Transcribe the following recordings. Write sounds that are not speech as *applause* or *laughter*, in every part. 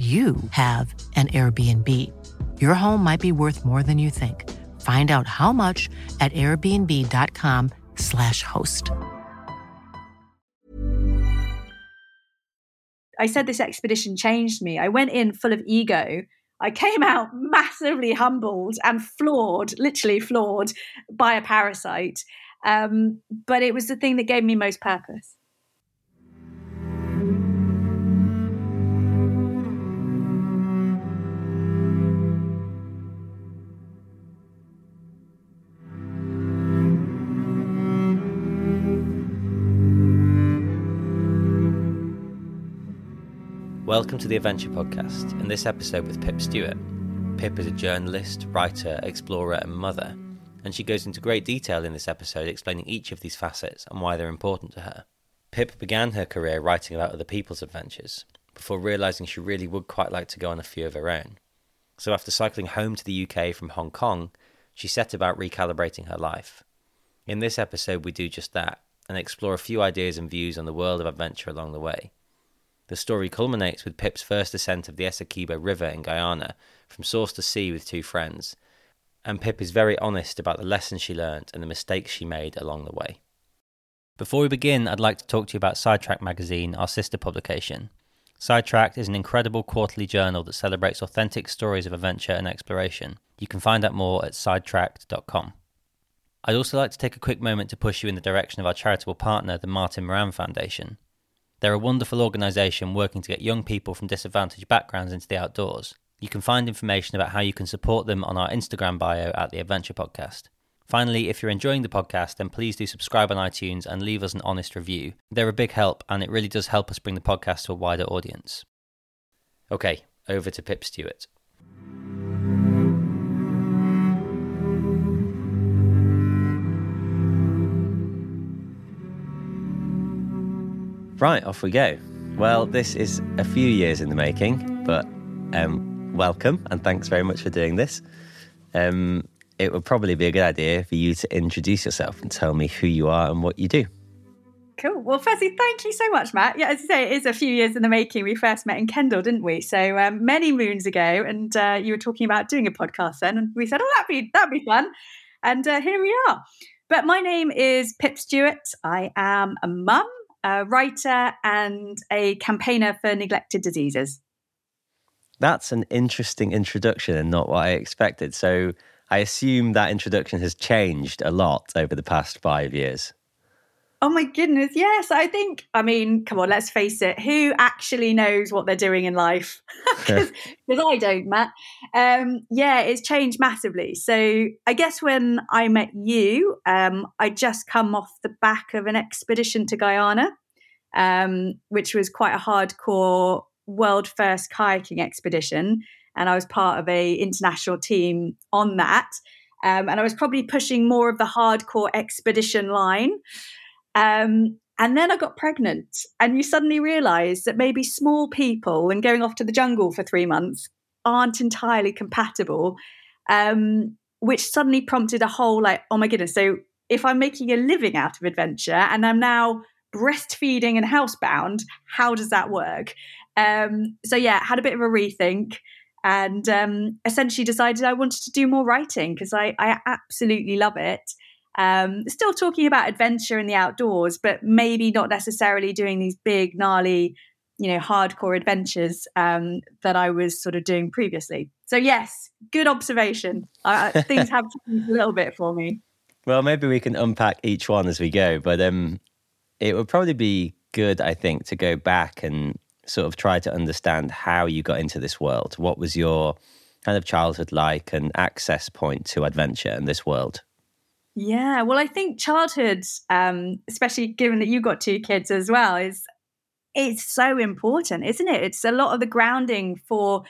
you have an Airbnb. Your home might be worth more than you think. Find out how much at airbnb.com/slash host. I said this expedition changed me. I went in full of ego. I came out massively humbled and floored, literally floored by a parasite. Um, but it was the thing that gave me most purpose. Welcome to the Adventure Podcast. In this episode with Pip Stewart. Pip is a journalist, writer, explorer, and mother, and she goes into great detail in this episode explaining each of these facets and why they're important to her. Pip began her career writing about other people's adventures before realizing she really would quite like to go on a few of her own. So, after cycling home to the UK from Hong Kong, she set about recalibrating her life. In this episode, we do just that and explore a few ideas and views on the world of adventure along the way. The story culminates with Pip's first ascent of the Essequibo River in Guyana, from source to sea with two friends. And Pip is very honest about the lessons she learnt and the mistakes she made along the way. Before we begin, I'd like to talk to you about Sidetracked magazine, our sister publication. Sidetracked is an incredible quarterly journal that celebrates authentic stories of adventure and exploration. You can find out more at sidetracked.com. I'd also like to take a quick moment to push you in the direction of our charitable partner, the Martin Moran Foundation. They're a wonderful organisation working to get young people from disadvantaged backgrounds into the outdoors. You can find information about how you can support them on our Instagram bio at the Adventure Podcast. Finally, if you're enjoying the podcast, then please do subscribe on iTunes and leave us an honest review. They're a big help, and it really does help us bring the podcast to a wider audience. Okay, over to Pip Stewart. Right, off we go. Well, this is a few years in the making, but um, welcome and thanks very much for doing this. Um, it would probably be a good idea for you to introduce yourself and tell me who you are and what you do. Cool. Well, firstly, thank you so much, Matt. Yeah, as you say, it is a few years in the making. We first met in Kendal, didn't we? So um, many moons ago, and uh, you were talking about doing a podcast then, and we said, "Oh, that'd be that'd be fun," and uh, here we are. But my name is Pip Stewart. I am a mum a writer and a campaigner for neglected diseases. That's an interesting introduction and not what I expected. So I assume that introduction has changed a lot over the past five years. Oh my goodness, yes. I think, I mean, come on, let's face it. Who actually knows what they're doing in life? *laughs* Because I don't, Matt. Um, yeah, it's changed massively. So I guess when I met you, um, I just come off the back of an expedition to Guyana, um, which was quite a hardcore world first kayaking expedition. And I was part of a international team on that. Um, and I was probably pushing more of the hardcore expedition line. Um, and then I got pregnant, and you suddenly realize that maybe small people and going off to the jungle for three months aren't entirely compatible, um, which suddenly prompted a whole like, oh my goodness. So if I'm making a living out of adventure and I'm now breastfeeding and housebound, how does that work? Um, so yeah, had a bit of a rethink and um, essentially decided I wanted to do more writing because I, I absolutely love it. Um, still talking about adventure in the outdoors, but maybe not necessarily doing these big, gnarly, you know, hardcore adventures um, that I was sort of doing previously. So yes, good observation. Uh, *laughs* things have changed a little bit for me. Well, maybe we can unpack each one as we go, but um, it would probably be good, I think, to go back and sort of try to understand how you got into this world. What was your kind of childhood like and access point to adventure in this world? Yeah, well, I think childhood, um, especially given that you got two kids as well, is it's so important, isn't it? It's a lot of the grounding for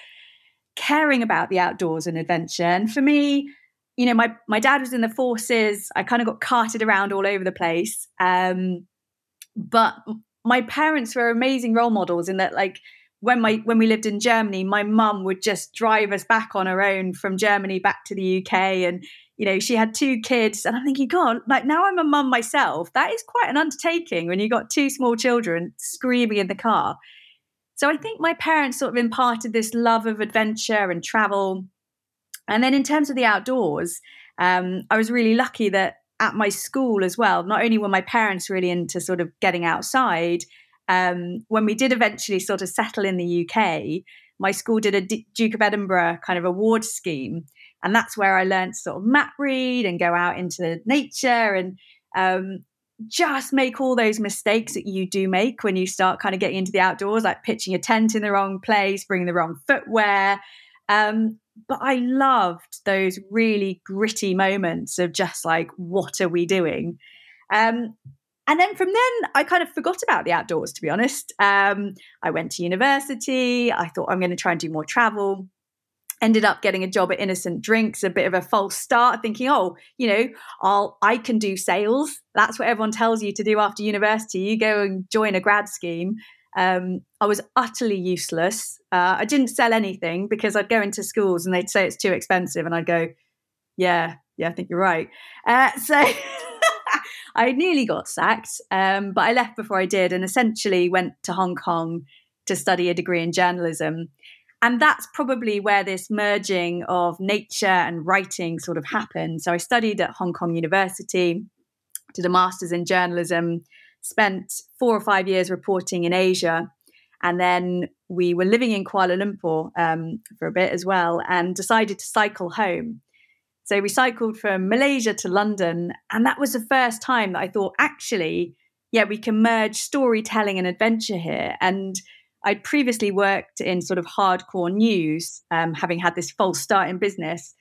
caring about the outdoors and adventure. And for me, you know, my my dad was in the forces. I kind of got carted around all over the place. Um, but my parents were amazing role models in that, like when my when we lived in Germany, my mum would just drive us back on her own from Germany back to the UK, and you know she had two kids, and I'm thinking, God, like now I'm a mum myself. That is quite an undertaking when you've got two small children screaming in the car. So I think my parents sort of imparted this love of adventure and travel. And then in terms of the outdoors, um, I was really lucky that at my school as well, not only were my parents really into sort of getting outside, um, when we did eventually sort of settle in the UK, my school did a D- Duke of Edinburgh kind of award scheme. And that's where I learned to sort of map read and go out into the nature and um, just make all those mistakes that you do make when you start kind of getting into the outdoors, like pitching a tent in the wrong place, bringing the wrong footwear. Um, but I loved those really gritty moments of just like, what are we doing? Um, and then from then, I kind of forgot about the outdoors, to be honest. Um, I went to university. I thought I'm going to try and do more travel ended up getting a job at innocent drinks a bit of a false start thinking oh you know i'll i can do sales. That's what everyone tells you to do after university. You go and join a grad scheme. Um, i was utterly useless. Uh, i didn't sell anything because i'd go into schools and they'd say it's too expensive and i'd go yeah yeah i think you're right. Uh, *laughs* so i nearly got sacked um, but i left before i did and essentially went to hong kong to study a degree in journalism and that's probably where this merging of nature and writing sort of happened. So I studied at Hong Kong University, did a master's in journalism, spent four or five years reporting in Asia. And then we were living in Kuala Lumpur um, for a bit as well and decided to cycle home. So we cycled from Malaysia to London. And that was the first time that I thought, actually, yeah, we can merge storytelling and adventure here. And I'd previously worked in sort of hardcore news, um, having had this false start in business.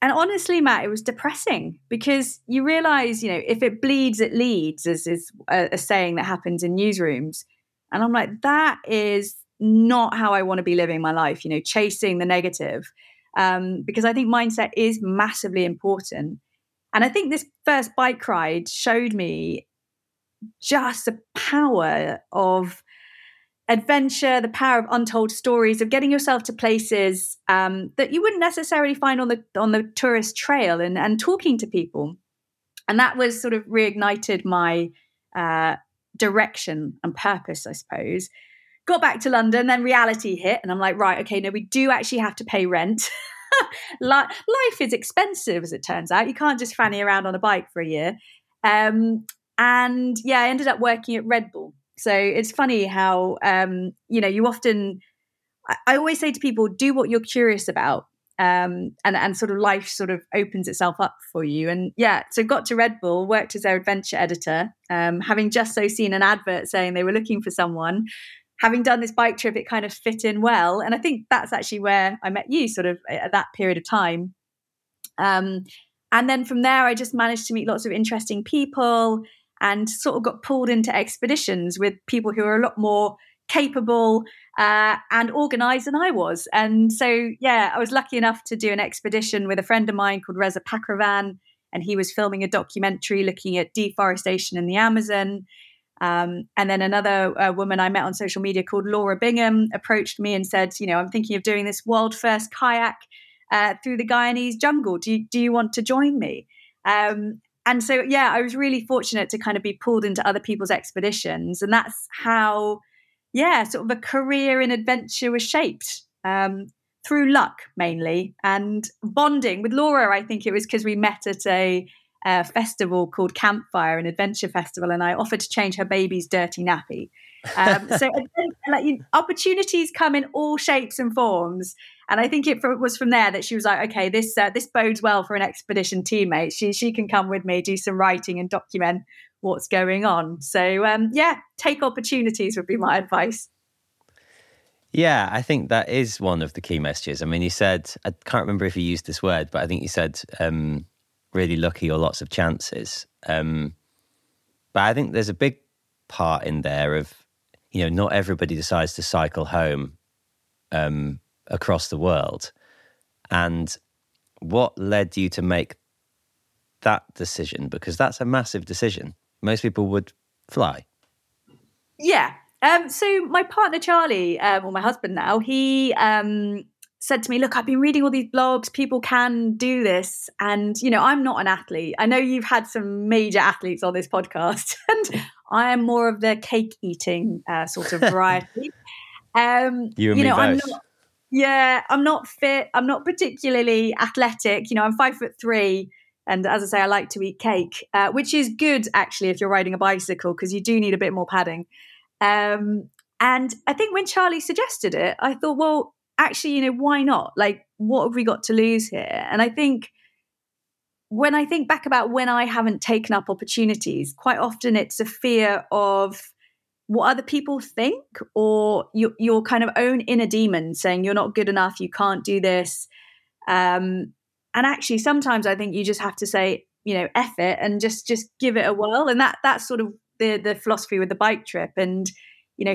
And honestly, Matt, it was depressing because you realize, you know, if it bleeds, it leads, as is a, a saying that happens in newsrooms. And I'm like, that is not how I want to be living my life, you know, chasing the negative. Um, because I think mindset is massively important. And I think this first bike ride showed me just the power of adventure, the power of untold stories, of getting yourself to places um, that you wouldn't necessarily find on the on the tourist trail, and and talking to people, and that was sort of reignited my uh, direction and purpose, I suppose. Got back to London, then reality hit, and I'm like, right, okay, no, we do actually have to pay rent. *laughs* Life is expensive, as it turns out. You can't just fanny around on a bike for a year. Um, and yeah, I ended up working at Red Bull so it's funny how um, you know you often. I, I always say to people, do what you're curious about, um, and and sort of life sort of opens itself up for you. And yeah, so got to Red Bull, worked as their adventure editor, um, having just so seen an advert saying they were looking for someone. Having done this bike trip, it kind of fit in well, and I think that's actually where I met you, sort of at that period of time. Um, and then from there, I just managed to meet lots of interesting people and sort of got pulled into expeditions with people who are a lot more capable uh, and organized than I was. And so, yeah, I was lucky enough to do an expedition with a friend of mine called Reza Pakravan, and he was filming a documentary looking at deforestation in the Amazon. Um, and then another uh, woman I met on social media called Laura Bingham approached me and said, you know, I'm thinking of doing this world first kayak uh, through the Guyanese jungle. Do you, do you want to join me? Um, and so yeah i was really fortunate to kind of be pulled into other people's expeditions. And that's how yeah sort of a career in adventure was shaped um, through luck mainly and bonding. With laura i think it was because we met at a, a festival called campfire an adventure festival and i offered to change her baby's dirty nappy um, so like, opportunities come in all shapes and forms and I think it was from there that she was like, okay, this uh, this bodes well for an expedition teammate. She she can come with me, do some writing, and document what's going on. So um, yeah, take opportunities would be my advice. Yeah, I think that is one of the key messages. I mean, you said I can't remember if you used this word, but I think you said um, really lucky or lots of chances. Um, but I think there's a big part in there of you know not everybody decides to cycle home um, across the world. And what led you to make that decision? Because that's a massive decision. Most people would fly. Yeah. Um, so my partner Charlie, um, or my husband now, he um, said to me, "Look, I've been reading all these blogs. People can do this, and you know, I'm not an athlete. I know you've had some major athletes on this podcast, *laughs* and I am more of the cake eating uh, sort of variety. *laughs* Um, you and you know, me both. I'm not, yeah, I'm not fit. I'm not particularly athletic. You know, I'm five foot three. And as I say, I like to eat cake, uh, which is good actually if you're riding a bicycle because you do need a bit more padding. Um, and I think when Charlie suggested it, I thought, well, actually, you know, why not? Like, what have we got to lose here? And I think when I think back about when I haven't taken up opportunities, quite often it's a fear of what other people think or your, your kind of own inner demon saying you're not good enough, you can't do this. Um, and actually, sometimes I think you just have to say, you know, F it and just just give it a whirl. And that that's sort of the the philosophy with the bike trip. And you know,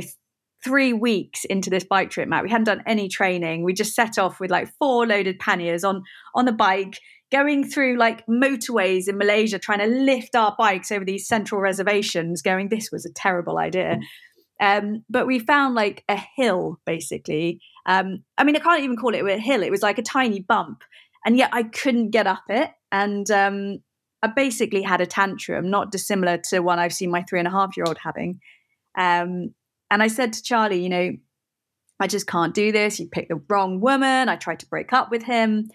three weeks into this bike trip, Matt, we hadn't done any training. We just set off with like four loaded panniers on on the bike, going through like motorways in Malaysia, trying to lift our bikes over these central reservations, going, this was a terrible idea. Um, but we found like a hill basically. Um, I mean, I can't even call it a hill, it was like a tiny bump. And yet I couldn't get up it. And um, I basically had a tantrum, not dissimilar to one I've seen my three and a half year old having. Um, and I said to Charlie, you know, I just can't do this. You picked the wrong woman. I tried to break up with him.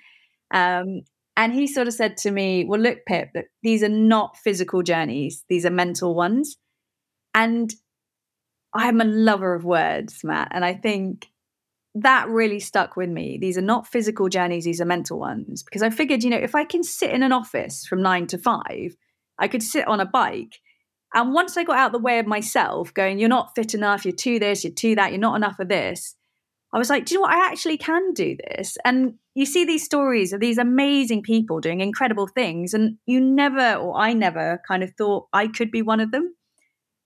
Um, and he sort of said to me, Well, look, Pip, these are not physical journeys, these are mental ones. And I'm a lover of words, Matt. And I think that really stuck with me. These are not physical journeys, these are mental ones. Because I figured, you know, if I can sit in an office from nine to five, I could sit on a bike and once I got out the way of myself, going, you're not fit enough, you're too this, you're too that, you're not enough of this, I was like, do you know what? I actually can do this. And you see these stories of these amazing people doing incredible things. And you never, or I never kind of thought I could be one of them.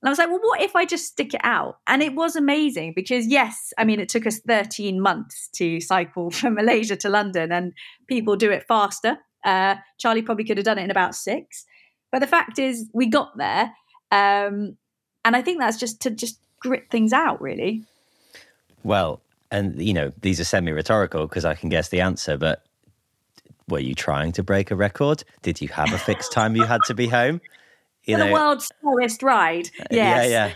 And I was like, well, what if I just stick it out? And it was amazing because, yes, I mean, it took us 13 months to cycle *laughs* from Malaysia to London, and people do it faster. Uh, Charlie probably could have done it in about six. But the fact is, we got there um, and I think that's just to just grit things out, really. Well, and you know, these are semi rhetorical because I can guess the answer, but were you trying to break a record? Did you have a fixed time you had to be home? You know, the world's slowest ride. Uh, yes. Yeah, yeah.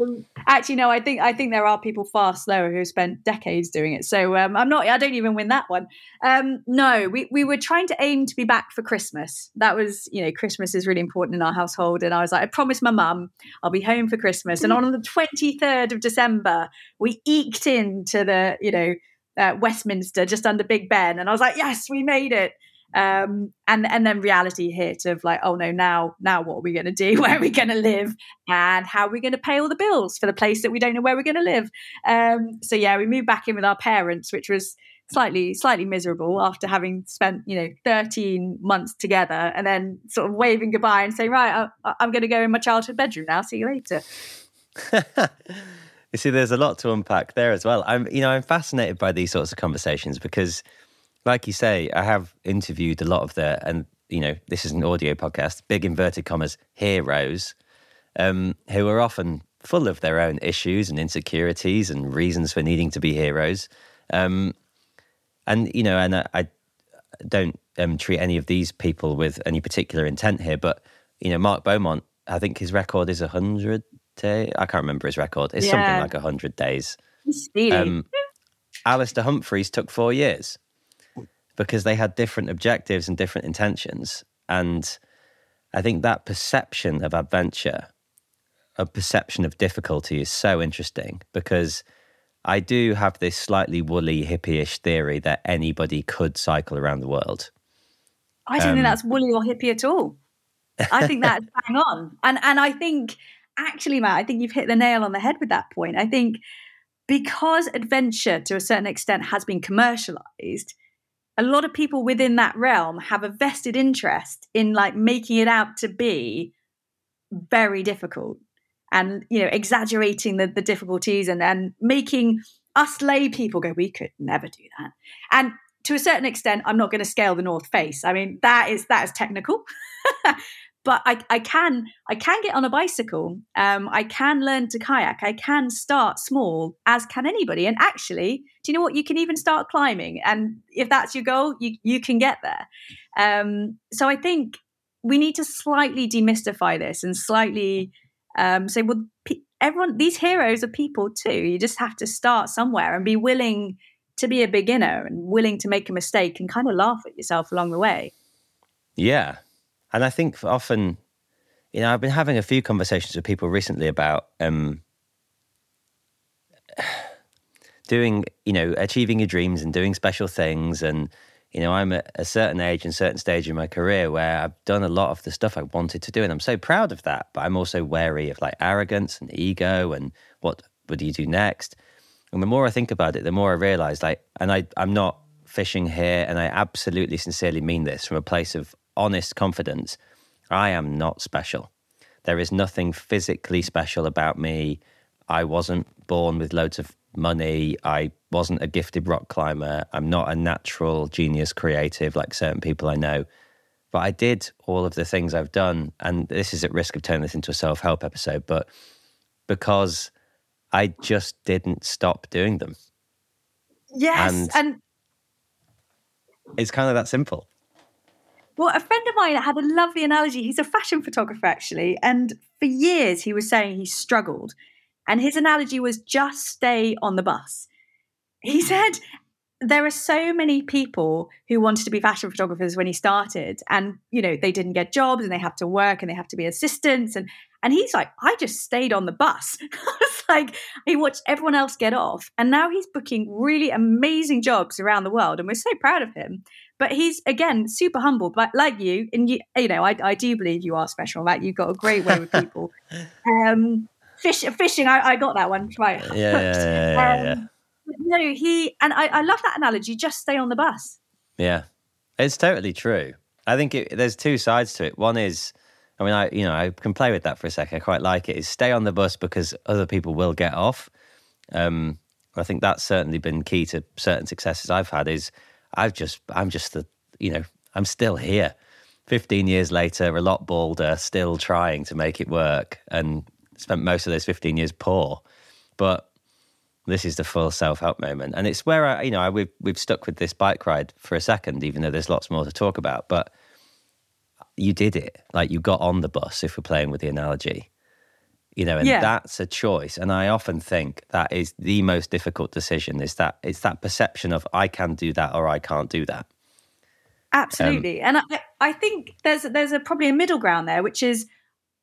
Um, actually, no. I think I think there are people far slower who have spent decades doing it. So um, I'm not. I don't even win that one. Um, no, we we were trying to aim to be back for Christmas. That was, you know, Christmas is really important in our household, and I was like, I promised my mum I'll be home for Christmas. And on the 23rd of December, we eked into the, you know. Uh, Westminster, just under Big Ben, and I was like, "Yes, we made it." Um, and and then reality hit of like, oh no, now now what are we going to do? *laughs* Where are we going to live? And how are we going to pay all the bills for the place that we don't know where we're going to live? Um, so yeah, we moved back in with our parents, which was slightly slightly miserable after having spent you know 13 months together and then sort of waving goodbye and saying right I, i'm going to go in my childhood bedroom now see you later *laughs* you see there's a lot to unpack there as well i'm you know i'm fascinated by these sorts of conversations because like you say, I have interviewed a lot of the, and you know, this is an audio podcast, big inverted commas, heroes, um, who are often full of their own issues and insecurities and reasons for needing to be heroes. Um, and, you know, and I, I don't um, treat any of these people with any particular intent here, but, you know, Mark Beaumont, I think his record is 100 day. I can't remember his record. It's yeah. something like 100 days. Um, Alastair Humphreys took four years because they had different objectives and different intentions. And I think that perception of adventure, a perception of difficulty is so interesting because I do have this slightly woolly, hippie-ish theory that anybody could cycle around the world. I don't um, think that's woolly or hippie at all. I think that's bang on. And and I think actually, Matt, I think you've hit the nail on the head with that point. I think because adventure to a certain extent has been commercialized, a lot of people within that realm have a vested interest in like making it out to be very difficult and you know exaggerating the, the difficulties and and making us lay people go, we could never do that. And to a certain extent, I'm not going to scale the North Face. I mean, that is that is technical. *laughs* but I, I can I can get on a bicycle. Um, I can learn to kayak. I can start small, as can anybody. And actually, do you know what? You can even start climbing. And if that's your goal, you you can get there. Um, so I think we need to slightly demystify this and slightly um, say, well, everyone, these heroes are people too. You just have to start somewhere and be willing to be a beginner and willing to make a mistake and kind of laugh at yourself along the way. Yeah. And I think often, you know, I've been having a few conversations with people recently about um, *sighs* doing, you know, achieving your dreams and doing special things and you know, I'm at a certain age and certain stage in my career where I've done a lot of the stuff I wanted to do, and I'm so proud of that. But I'm also wary of like arrogance and ego and what would you do next? And the more I think about it, the more I realize like, and I I'm not fishing here, and I absolutely sincerely mean this from a place of honest confidence. I am not special. There is nothing physically special about me. I wasn't born with loads of money. I wasn't a gifted rock climber. I'm not a natural genius creative like certain people I know. But I did all of the things I've done. And this is at risk of turning this into a self help episode, but because I just didn't stop doing them. Yes. And, and it's kind of that simple. Well, a friend of mine had a lovely analogy. He's a fashion photographer, actually. And for years, he was saying he struggled and his analogy was just stay on the bus. He hmm. said there are so many people who wanted to be fashion photographers when he started and you know they didn't get jobs and they have to work and they have to be assistants and and he's like i just stayed on the bus *laughs* it's like he watched everyone else get off and now he's booking really amazing jobs around the world and we're so proud of him but he's again super humble but like you and you you know i, I do believe you are special that you've got a great way with people *laughs* um Fish, fishing. I, I got that one right. Yeah, yeah, yeah, yeah, um, No, he and I, I love that analogy. Just stay on the bus. Yeah, it's totally true. I think it, there's two sides to it. One is, I mean, I you know I can play with that for a second. I quite like it. Is stay on the bus because other people will get off. Um, I think that's certainly been key to certain successes I've had. Is I've just I'm just the you know I'm still here. 15 years later, a lot bolder, still trying to make it work. And spent most of those 15 years poor. But this is the full self help moment. And it's where I, you know, I, we've, we've stuck with this bike ride for a second, even though there's lots more to talk about. But you did it. Like you got on the bus, if we're playing with the analogy, you know, and yeah. that's a choice. And I often think that is the most difficult decision is that it's that perception of I can do that or I can't do that. Absolutely. Um, and I, I think there's, there's a, probably a middle ground there, which is,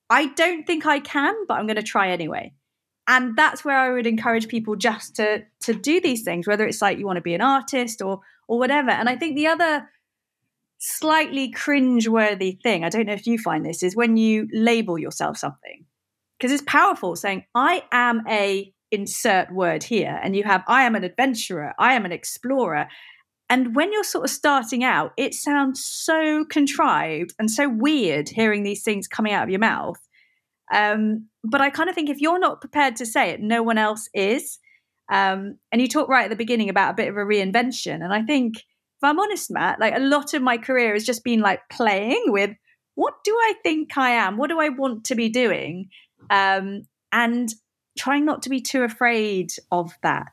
I don't think I can, but I'm going to try anyway. And that's where I would encourage people just to to do these things, whether it's like you want to be an artist or or whatever. And I think the other slightly cringe-worthy thing, I don't know if you find this, is when you label yourself something. Because it's powerful saying, I am a insert word here. And you have, I am an adventurer, I am an explorer. And when you're sort of starting out, it sounds so contrived and so weird hearing these things coming out of your mouth. Um, but I kind of think if you're not prepared to say it, no one else is. Um, and you talk right at the beginning about a bit of a reinvention. And I think, if I'm honest, Matt, like a lot of my career has just been like playing with what do I think I am? What do I want to be doing? Um, and trying not to be too afraid of that.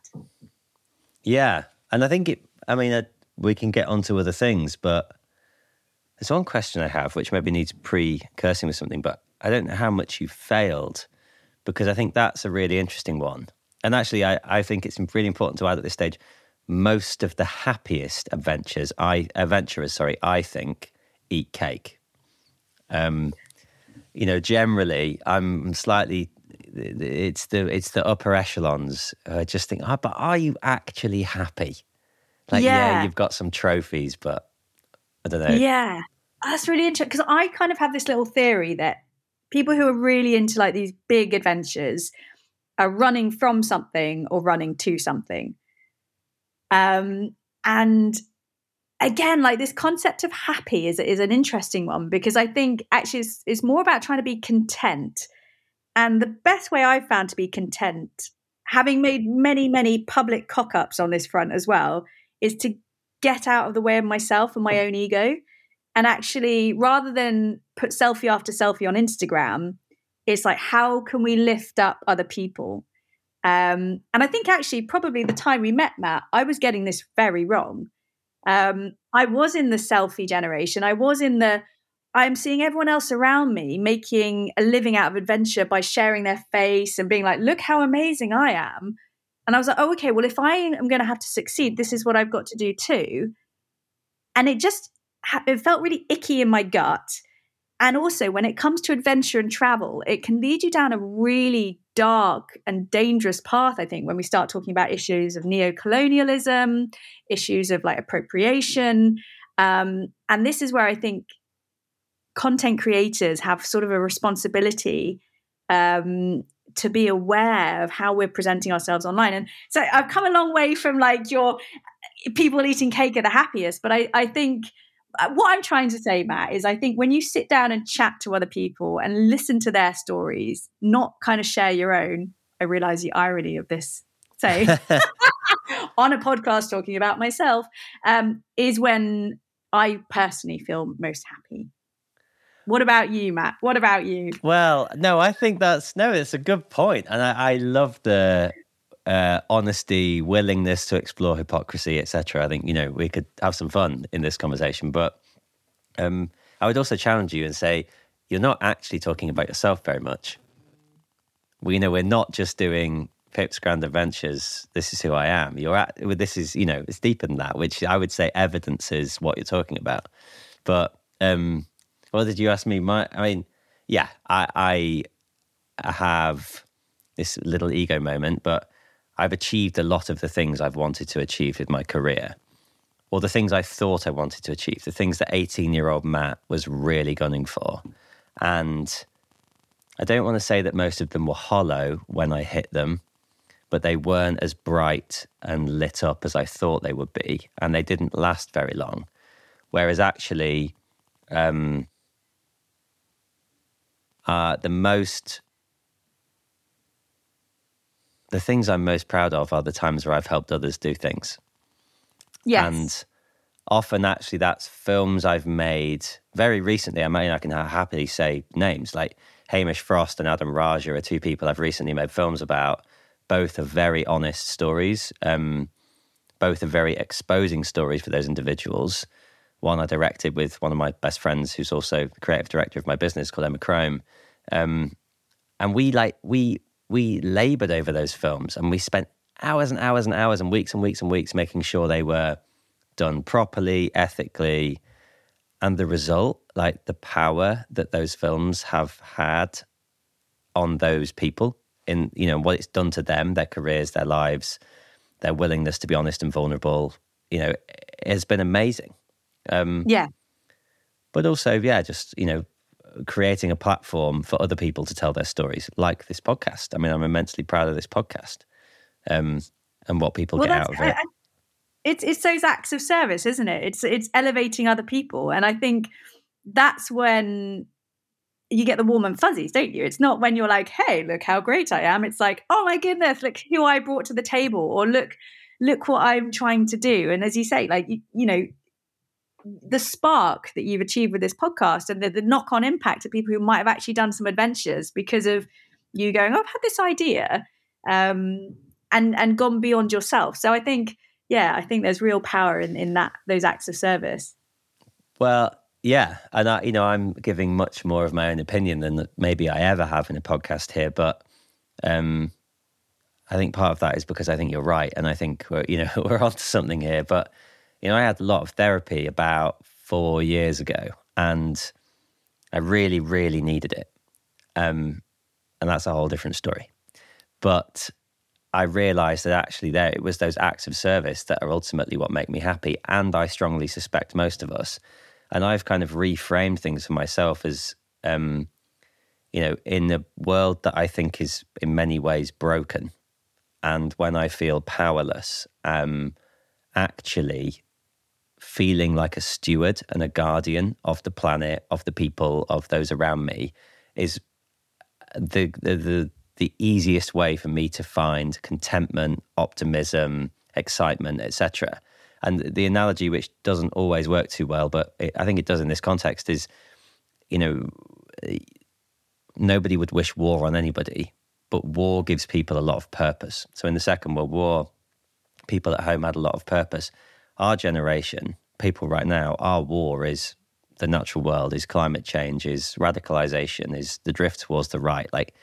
Yeah. And I think it I mean, uh, we can get onto other things, but there's one question I have, which maybe needs precursing with something, but I don't know how much you failed because I think that's a really interesting one. And actually, I, I think it's really important to add at this stage. Most of the happiest adventures, I adventurers, sorry, I think eat cake. Um, you know, generally, I'm slightly. It's the it's the upper echelons. I just think, oh, but are you actually happy? Like, yeah. yeah, you've got some trophies, but I don't know. Yeah, that's really interesting because I kind of have this little theory that people who are really into like these big adventures are running from something or running to something. Um, and again, like this concept of happy is is an interesting one because I think actually it's, it's more about trying to be content. And the best way I've found to be content having made many, many public cock ups on this front as well, is to get out of the way of myself and my own ego. And actually, rather than put selfie after selfie on Instagram, it's like, how can we lift up other people? Um, and I think actually, probably the time we met, Matt, I was getting this very wrong. Um, I was in the selfie generation. I was in the, I'm seeing everyone else around me making a living out of adventure by sharing their face and being like, look how amazing I am. And I was like, oh, okay, well, if I am going to have to succeed, this is what I've got to do too. And it just, it felt really icky in my gut. And also, when it comes to adventure and travel, it can lead you down a really dark and dangerous path, I think, when we start talking about issues of neo-colonialism, issues of like appropriation. Um, and this is where I think content creators have sort of a responsibility um, to be aware of how we're presenting ourselves online. And so I've come a long way from like your people eating cake are the happiest, but I, I think what I'm trying to say, Matt, is I think when you sit down and chat to other people and listen to their stories, not kind of share your own, I realize the irony of this say *laughs* *laughs* on a podcast talking about myself, um, is when I personally feel most happy. What about you, Matt? What about you? Well, no, I think that's no, it's a good point, and I, I love the uh, honesty, willingness to explore hypocrisy, etc. I think you know we could have some fun in this conversation, but um, I would also challenge you and say you're not actually talking about yourself very much. We know we're not just doing Pip's Grand Adventures. This is who I am. You're at. This is you know it's deeper than that, which I would say evidences what you're talking about. But um, what did you ask me? My, I mean, yeah, I, I have this little ego moment, but I've achieved a lot of the things I've wanted to achieve with my career, or the things I thought I wanted to achieve, the things that 18 year old Matt was really gunning for. And I don't want to say that most of them were hollow when I hit them, but they weren't as bright and lit up as I thought they would be. And they didn't last very long. Whereas actually, um, uh, the most the things I'm most proud of are the times where I've helped others do things. Yes. And often, actually, that's films I've made very recently. I mean, I can happily say names like Hamish Frost and Adam Raja are two people I've recently made films about. Both are very honest stories. Um, both are very exposing stories for those individuals. One I directed with one of my best friends, who's also the creative director of my business, called Emma Chrome. Um, and we like we we labored over those films and we spent hours and hours and hours and weeks and weeks and weeks making sure they were done properly, ethically. And the result, like the power that those films have had on those people in, you know, what it's done to them, their careers, their lives, their willingness to be honest and vulnerable, you know, has been amazing. Um, yeah. But also, yeah, just, you know, creating a platform for other people to tell their stories, like this podcast. I mean, I'm immensely proud of this podcast um, and what people well, get out of it. I, it's it's those acts of service, isn't it? It's it's elevating other people, and I think that's when you get the warm and fuzzies, don't you? It's not when you're like, "Hey, look how great I am." It's like, "Oh my goodness, look who I brought to the table," or "Look, look what I'm trying to do." And as you say, like you, you know, the spark that you've achieved with this podcast and the, the knock on impact to people who might have actually done some adventures because of you going, oh, I've had this idea um, and and gone beyond yourself. So I think, yeah, I think there's real power in, in that those acts of service. Well, yeah, and I, you know, I'm giving much more of my own opinion than maybe I ever have in a podcast here, but um, I think part of that is because I think you're right, and I think we're, you know, *laughs* we're onto something here, but you know, I had a lot of therapy about four years ago, and I really, really needed it. Um, and that's a whole different story. But I realized that actually there it was those acts of service that are ultimately what make me happy. And I strongly suspect most of us. And I've kind of reframed things for myself as, um, you know, in a world that I think is in many ways broken. And when I feel powerless, um, actually feeling like a steward and a guardian of the planet, of the people, of those around me, is the the the, the easiest way for me to find contentment, optimism, excitement, etc. And the analogy, which doesn't always work too well, but it, I think it does in this context, is you know, nobody would wish war on anybody, but war gives people a lot of purpose. So in the Second World War, people at home had a lot of purpose. Our generation, people right now, our war is the natural world, is climate change, is radicalization, is the drift towards the right. Like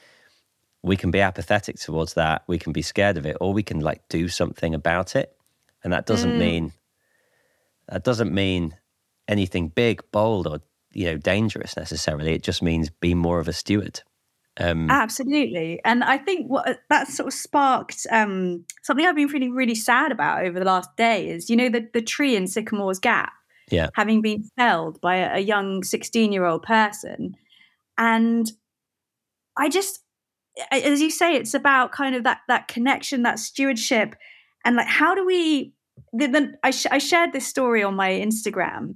we can be apathetic towards that, we can be scared of it, or we can like do something about it. And that doesn't mm. mean that doesn't mean anything big, bold, or you know dangerous necessarily. It just means be more of a steward. Um, Absolutely, and I think what uh, that sort of sparked um, something I've been feeling really sad about over the last day is you know the the tree in Sycamore's Gap, yeah, having been felled by a, a young sixteen year old person, and I just, as you say, it's about kind of that that connection, that stewardship, and like how do we? The, the, I, sh- I shared this story on my Instagram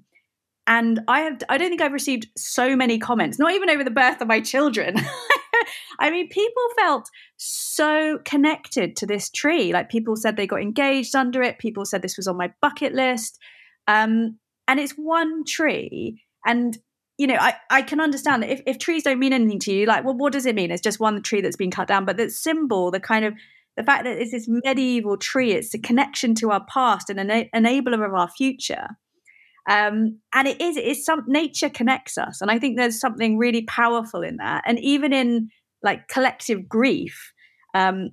and I have I don't think I've received so many comments, not even over the birth of my children. *laughs* *laughs* I mean, people felt so connected to this tree. Like people said they got engaged under it. People said this was on my bucket list. Um, and it's one tree. And, you know, I, I can understand that if, if trees don't mean anything to you, like, well, what does it mean? It's just one tree that's been cut down. But the symbol, the kind of the fact that it's this medieval tree, it's a connection to our past and an enabler of our future. Um, and it is, it is some nature connects us. And I think there's something really powerful in that. And even in like collective grief, um,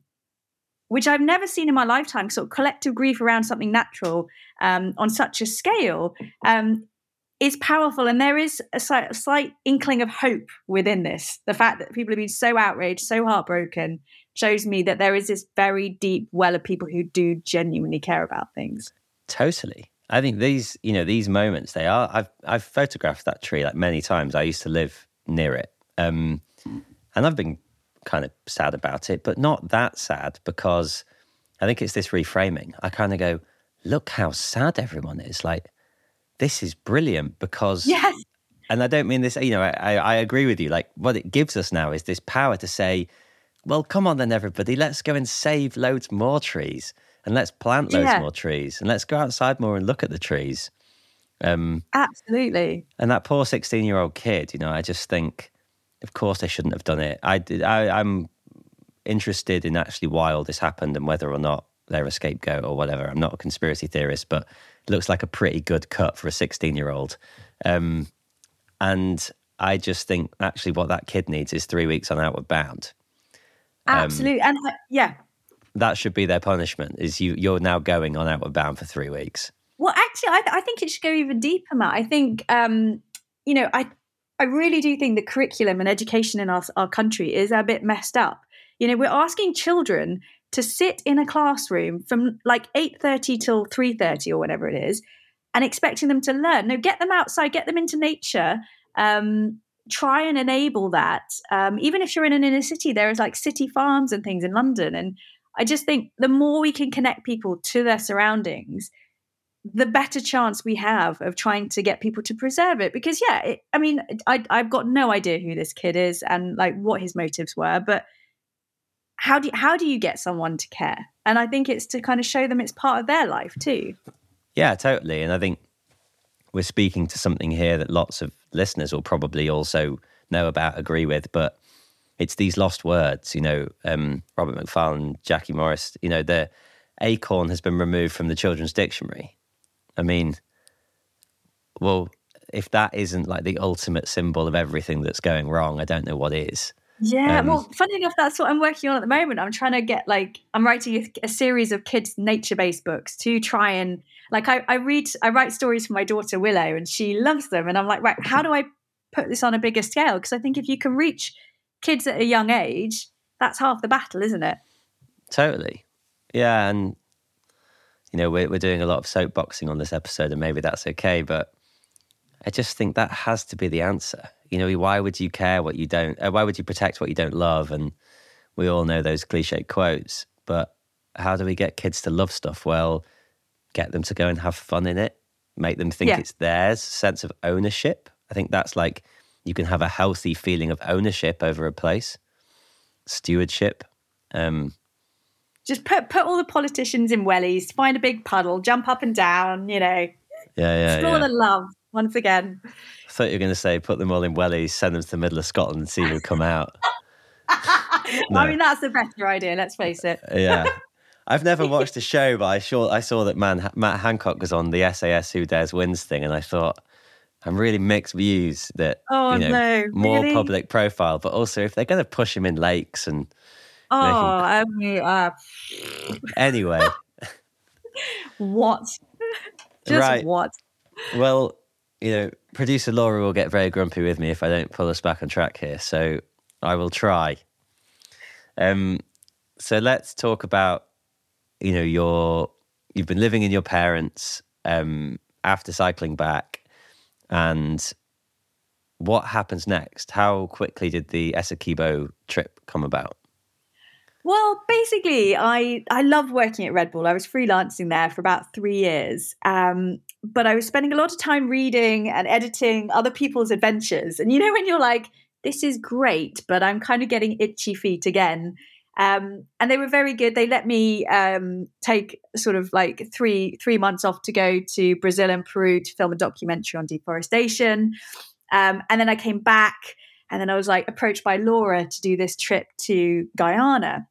which I've never seen in my lifetime, sort of collective grief around something natural um, on such a scale, um, is powerful. And there is a slight, a slight, inkling of hope within this. The fact that people have been so outraged, so heartbroken, shows me that there is this very deep well of people who do genuinely care about things. Totally. I think these, you know, these moments they are. I've I've photographed that tree like many times. I used to live near it, um, and I've been kind of sad about it, but not that sad because I think it's this reframing. I kind of go, look how sad everyone is. Like this is brilliant because yes. And I don't mean this. You know, I, I agree with you. Like what it gives us now is this power to say, well, come on then, everybody, let's go and save loads more trees and let's plant loads yeah. more trees and let's go outside more and look at the trees. Um, Absolutely. And that poor 16 year old kid, you know, I just think, of course, they shouldn't have done it. I, did, I, I'm interested in actually why all this happened and whether or not they're a scapegoat or whatever. I'm not a conspiracy theorist, but it looks like a pretty good cut for a 16 year old. Um, and I just think actually what that kid needs is three weeks on Outward Bound. Um, Absolutely. And uh, yeah, that should be their punishment. Is you you're now going on outward bound for three weeks. Well, actually, I, I think it should go even deeper, Matt. I think um, you know, I I really do think the curriculum and education in our our country is a bit messed up. You know, we're asking children to sit in a classroom from like 8.30 till 3.30 or whatever it is and expecting them to learn no get them outside get them into nature um, try and enable that um, even if you're in an inner city there is like city farms and things in london and I just think the more we can connect people to their surroundings, the better chance we have of trying to get people to preserve it. Because yeah, it, I mean, I, I've got no idea who this kid is and like what his motives were, but how do how do you get someone to care? And I think it's to kind of show them it's part of their life too. Yeah, totally. And I think we're speaking to something here that lots of listeners will probably also know about, agree with, but it's these lost words. You know, um, Robert Macfarlane, Jackie Morris. You know, the acorn has been removed from the children's dictionary. I mean, well, if that isn't like the ultimate symbol of everything that's going wrong, I don't know what is. Yeah, um, well, funny enough, that's what I'm working on at the moment. I'm trying to get like I'm writing a, a series of kids nature-based books to try and like I, I read I write stories for my daughter Willow and she loves them, and I'm like, right, how do I put this on a bigger scale? Because I think if you can reach kids at a young age, that's half the battle, isn't it? Totally. Yeah. And, you know, we're, we're doing a lot of soapboxing on this episode, and maybe that's okay. But I just think that has to be the answer. You know, why would you care what you don't, uh, why would you protect what you don't love? And we all know those cliche quotes. But how do we get kids to love stuff? Well, get them to go and have fun in it, make them think yeah. it's theirs, sense of ownership. I think that's like you can have a healthy feeling of ownership over a place. stewardship. Um, just put put all the politicians in wellies, find a big puddle, jump up and down, you know. Yeah, yeah. Explore yeah. the love once again. I thought you were going to say put them all in wellies, send them to the middle of Scotland and see who come out. *laughs* no. I mean, that's the better idea. Let's face it. yeah. I've never *laughs* watched the show, but I saw I saw that man Matt Hancock was on the SAS Who Dares Wins thing, and I thought I'm really mixed views that oh you know, no more really? public profile, but also if they're going to push him in lakes and oh I mean, uh, *laughs* anyway, what *laughs* just right. what? Well, you know, producer Laura will get very grumpy with me if I don't pull us back on track here, so I will try. Um, so let's talk about you know your you've been living in your parents um, after cycling back and what happens next? How quickly did the essequibo trip come about? Well basically i i loved working at red bull. I was freelancing there for about three years um, but i was spending a lot of time reading and editing other people's adventures. And you know when you're like this is great but i'm kind of getting itchy feet again um, and they were very good. They let me um, take sort of like three three months off to go to Brazil and Peru to film a documentary on deforestation. Um, and then I came back, and then I was like approached by Laura to do this trip to Guyana.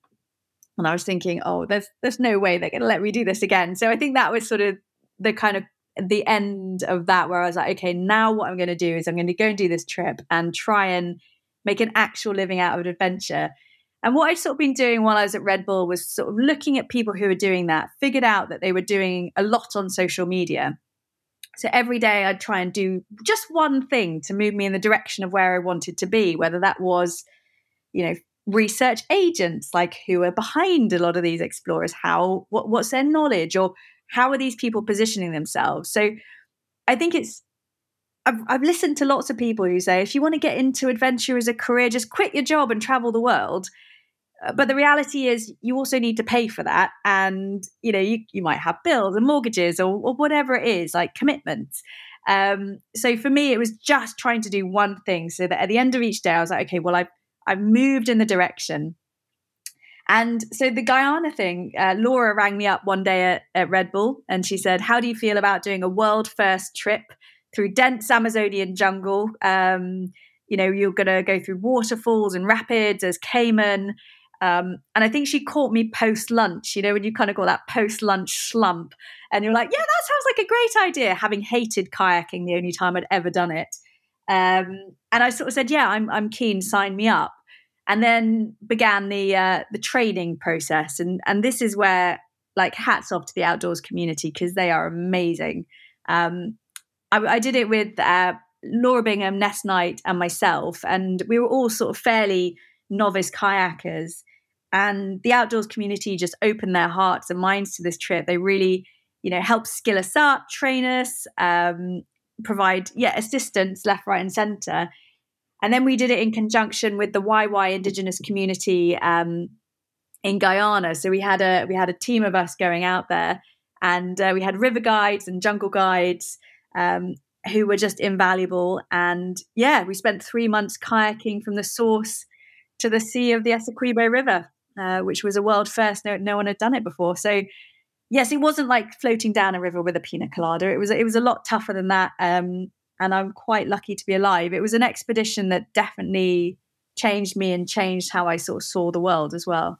And I was thinking, oh, there's there's no way they're going to let me do this again. So I think that was sort of the kind of the end of that, where I was like, okay, now what I'm going to do is I'm going to go and do this trip and try and make an actual living out of adventure and what I'd sort of been doing while I was at Red Bull was sort of looking at people who were doing that, figured out that they were doing a lot on social media. So every day I'd try and do just one thing to move me in the direction of where I wanted to be, whether that was, you know, research agents, like who are behind a lot of these explorers, how what, what's their knowledge or how are these people positioning themselves? So I think it's I've, I've listened to lots of people who say if you want to get into adventure as a career, just quit your job and travel the world. Uh, but the reality is, you also need to pay for that, and you know you you might have bills and mortgages or, or whatever it is, like commitments. Um, so for me, it was just trying to do one thing, so that at the end of each day, I was like, okay, well, I've I've moved in the direction. And so the Guyana thing, uh, Laura rang me up one day at, at Red Bull, and she said, "How do you feel about doing a world first trip?" through dense Amazonian jungle. Um, you know, you're going to go through waterfalls and rapids. There's caiman. Um, and I think she caught me post lunch, you know, when you kind of got that post lunch slump. And you're like, yeah, that sounds like a great idea, having hated kayaking the only time I'd ever done it. Um, and I sort of said, yeah, I'm, I'm keen, sign me up. And then began the uh, the training process. And, and this is where, like, hats off to the outdoors community because they are amazing. Um, I, I did it with uh, Laura Bingham, Ness Knight, and myself, and we were all sort of fairly novice kayakers. And the outdoors community just opened their hearts and minds to this trip. They really, you know, helped skill us up, train us, um, provide yeah assistance left, right, and centre. And then we did it in conjunction with the Wai Wai Indigenous community um, in Guyana. So we had a we had a team of us going out there, and uh, we had river guides and jungle guides um, who were just invaluable. And yeah, we spent three months kayaking from the source to the sea of the Essequibo River, uh, which was a world first. No, no one had done it before. So yes, it wasn't like floating down a river with a pina colada. It was it was a lot tougher than that. Um, and I'm quite lucky to be alive. It was an expedition that definitely changed me and changed how I sort of saw the world as well.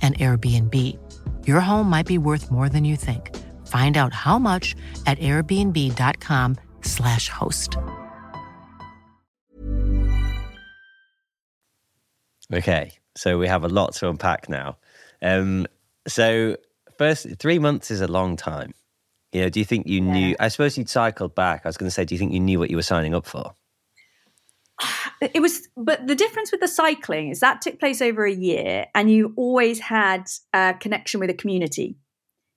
an Airbnb. Your home might be worth more than you think. Find out how much at airbnb.com/slash host. Okay, so we have a lot to unpack now. Um, so, first, three months is a long time. You know, do you think you knew? I suppose you'd cycled back. I was going to say, do you think you knew what you were signing up for? *sighs* it was but the difference with the cycling is that took place over a year and you always had a connection with a community.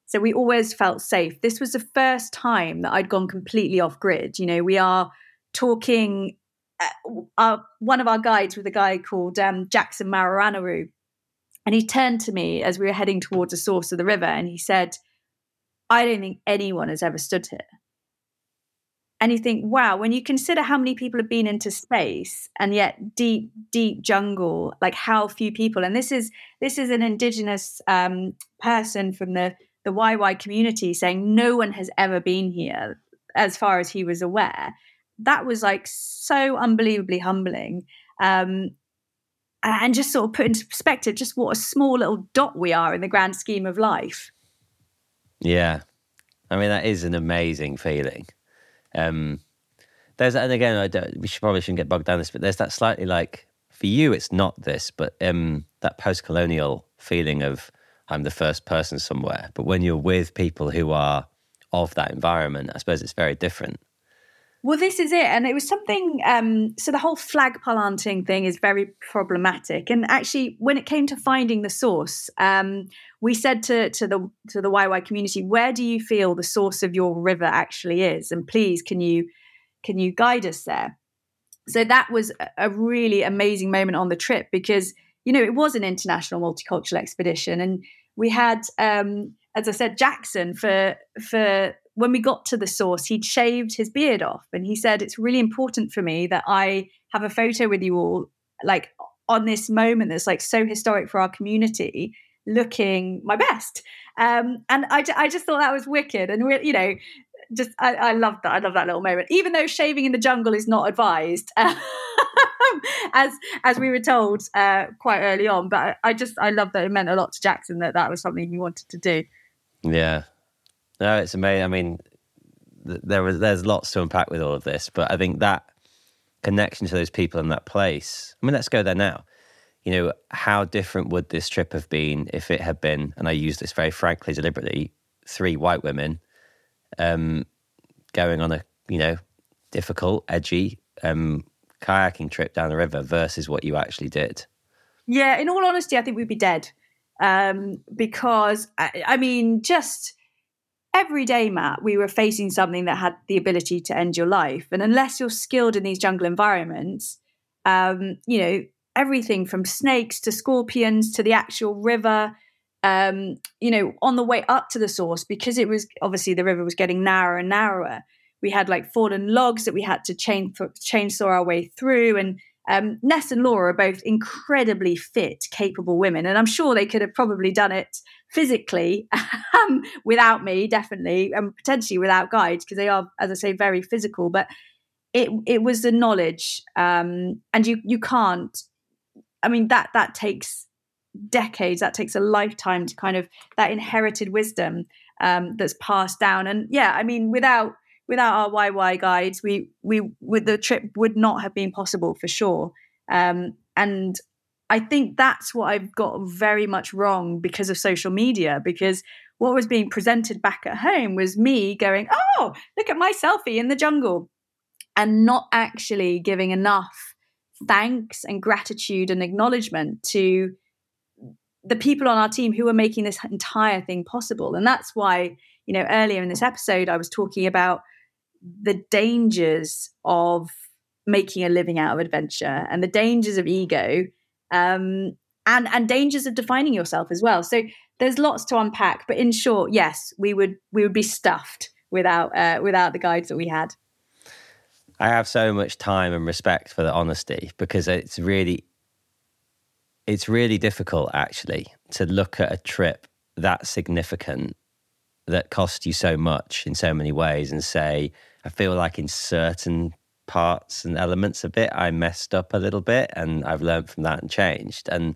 So we always felt safe. This was the first time that i'd gone completely off grid. You know we are talking uh, our, one of our guides was a guy called um, jackson Mararanarau and he turned to me as we were heading towards the source of the river and he said i don't think anyone has ever stood here and you think wow when you consider how many people have been into space and yet deep deep jungle like how few people and this is this is an indigenous um, person from the the Wai Wai community saying no one has ever been here as far as he was aware. That was like so unbelievably humbling um, and just sort of put into perspective just what a small little dot we are in the grand scheme of life. Yeah. I mean that is an amazing feeling um, there's and again, I don't, we should probably shouldn't get bogged down this, but there's that slightly like for you, it's not this, but um, that post-colonial feeling of I'm the first person somewhere. But when you're with people who are of that environment, I suppose it's very different. Well, this is it. And it was something, um, so the whole flag planting thing is very problematic. And actually, when it came to finding the source, um, we said to, to the to the Wai Wai community, where do you feel the source of your river actually is? And please, can you can you guide us there? So that was a really amazing moment on the trip because, you know, it was an international multicultural expedition. And we had, um, as I said, Jackson for for when we got to the source, he'd shaved his beard off and he said, It's really important for me that I have a photo with you all, like on this moment that's like so historic for our community, looking my best. Um, and I, I just thought that was wicked. And, we, you know, just I, I love that. I love that little moment. Even though shaving in the jungle is not advised, *laughs* as as we were told uh, quite early on. But I, I just I love that it meant a lot to Jackson that that was something he wanted to do. Yeah, no, it's amazing. I mean, there was there's lots to unpack with all of this, but I think that connection to those people in that place. I mean, let's go there now. You know, how different would this trip have been if it had been, and I use this very frankly, deliberately, three white women um, going on a you know difficult, edgy um, kayaking trip down the river versus what you actually did. Yeah, in all honesty, I think we'd be dead um, because I, I mean, just every day, Matt, we were facing something that had the ability to end your life. And unless you're skilled in these jungle environments, um, you know, everything from snakes to scorpions to the actual river, um, you know, on the way up to the source, because it was obviously the river was getting narrower and narrower. We had like fallen logs that we had to chain chainsaw our way through, and um, Ness and Laura are both incredibly fit, capable women, and I'm sure they could have probably done it physically *laughs* um, without me, definitely, and potentially without guides because they are, as I say, very physical. But it it was the knowledge, um, and you you can't. I mean that that takes decades. That takes a lifetime to kind of that inherited wisdom um, that's passed down. And yeah, I mean, without without our Wai Wai guides, we we with the trip would not have been possible for sure. Um, and I think that's what I've got very much wrong because of social media. Because what was being presented back at home was me going, "Oh, look at my selfie in the jungle," and not actually giving enough thanks and gratitude and acknowledgement to the people on our team who are making this entire thing possible. And that's why, you know, earlier in this episode, I was talking about the dangers of making a living out of adventure and the dangers of ego um, and and dangers of defining yourself as well. So there's lots to unpack but in short yes we would we would be stuffed without uh, without the guides that we had. I have so much time and respect for the honesty because it's really it's really difficult actually to look at a trip that significant that cost you so much in so many ways and say I feel like in certain parts and elements of it, I messed up a little bit and I've learned from that and changed. And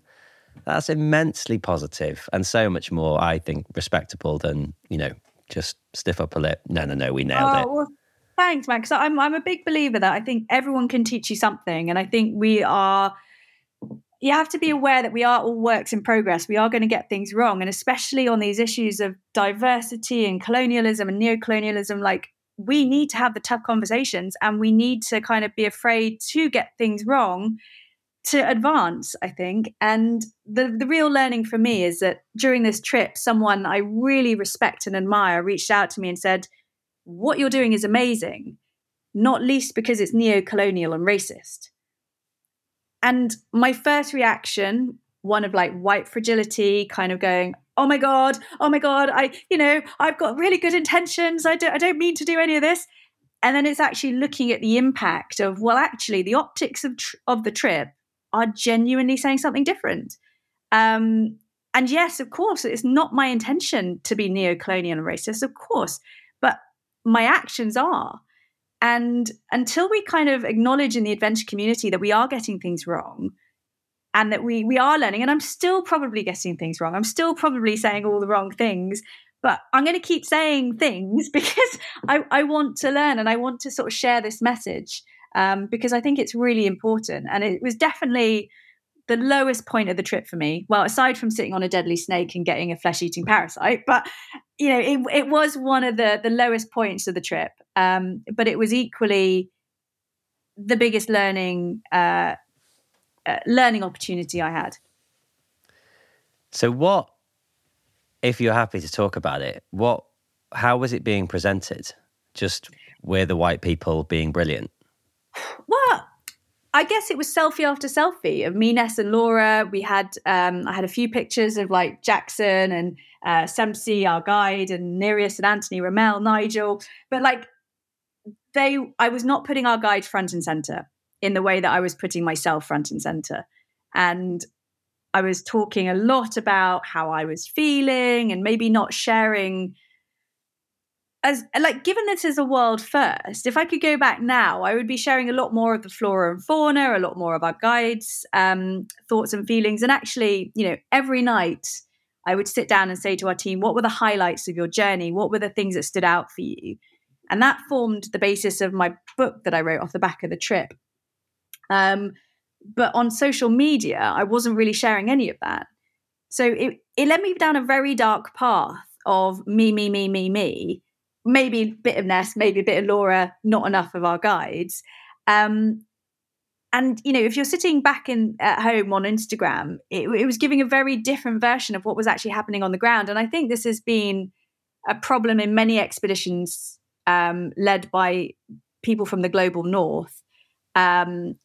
that's immensely positive and so much more, I think, respectable than, you know, just stiff up a lip. No, no, no, we nailed oh, it. Well, thanks, man. Because I'm, I'm a big believer that I think everyone can teach you something. And I think we are you have to be aware that we are all works in progress. We are going to get things wrong. And especially on these issues of diversity and colonialism and neocolonialism, like we need to have the tough conversations and we need to kind of be afraid to get things wrong to advance, I think. And the, the real learning for me is that during this trip, someone I really respect and admire reached out to me and said, What you're doing is amazing, not least because it's neo colonial and racist. And my first reaction, one of like white fragility, kind of going, oh my god oh my god i you know i've got really good intentions i don't i don't mean to do any of this and then it's actually looking at the impact of well actually the optics of tr- of the trip are genuinely saying something different. Um, and yes, of course, it's not my intention to be neo-colonial and racist, of course, but my actions are. And until we kind of acknowledge in the adventure community that we are getting things wrong and that we we are learning, and I'm still probably getting things wrong. I'm still probably saying all the wrong things, but I'm going to keep saying things *laughs* because I, I want to learn and I want to sort of share this message um, because I think it's really important. And it was definitely the lowest point of the trip for me. Well, aside from sitting on a deadly snake and getting a flesh eating parasite, but you know, it, it was one of the the lowest points of the trip. Um, but it was equally the biggest learning uh, uh, learning opportunity I had. So, what if you're happy to talk about it? What how was it being presented? Just we're the white people being brilliant. Well, I guess it was selfie after selfie of me, Ness, and Laura. We had um, I had a few pictures of like Jackson and uh, Semsi, our guide, and Nereus and Anthony, Ramel, Nigel. But like they, I was not putting our guide front and center in the way that I was putting myself front and center, and I was talking a lot about how I was feeling and maybe not sharing as like given this is a world first if i could go back now i would be sharing a lot more of the flora and fauna a lot more of our guides um, thoughts and feelings. And actually you know every night i would sit down and say to our team what were the highlights of your journey? What were the things that stood out for you? And that formed the basis of my book that i wrote off the back of the trip. Um, but on social media i wasn't really sharing any of that. So it, it led me down a very dark path of me me me me me maybe a bit of Ness, maybe a bit of Laura, not enough of our guides. Um, and you know, if you're sitting back in at home on Instagram, it, it, was giving a very different version of what was actually happening on the ground. And I think this has been a problem in many expeditions um, led by people from the global north. Um,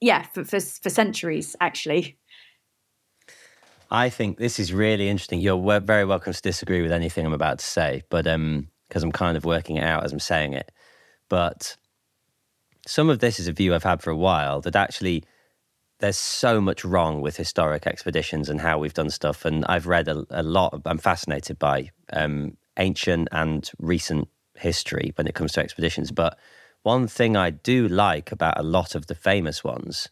yeah, for, for, for centuries actually. I think this is really interesting. You're very welcome to disagree with anything I'm about to say, but um, because I'm kind of working it out as I'm saying it. But some of this is a view I've had for a while that actually there's so much wrong with historic expeditions and how we've done stuff. And I've read a, a lot, I'm fascinated by um, ancient and recent history when it comes to expeditions. But one thing I do like about a lot of the famous ones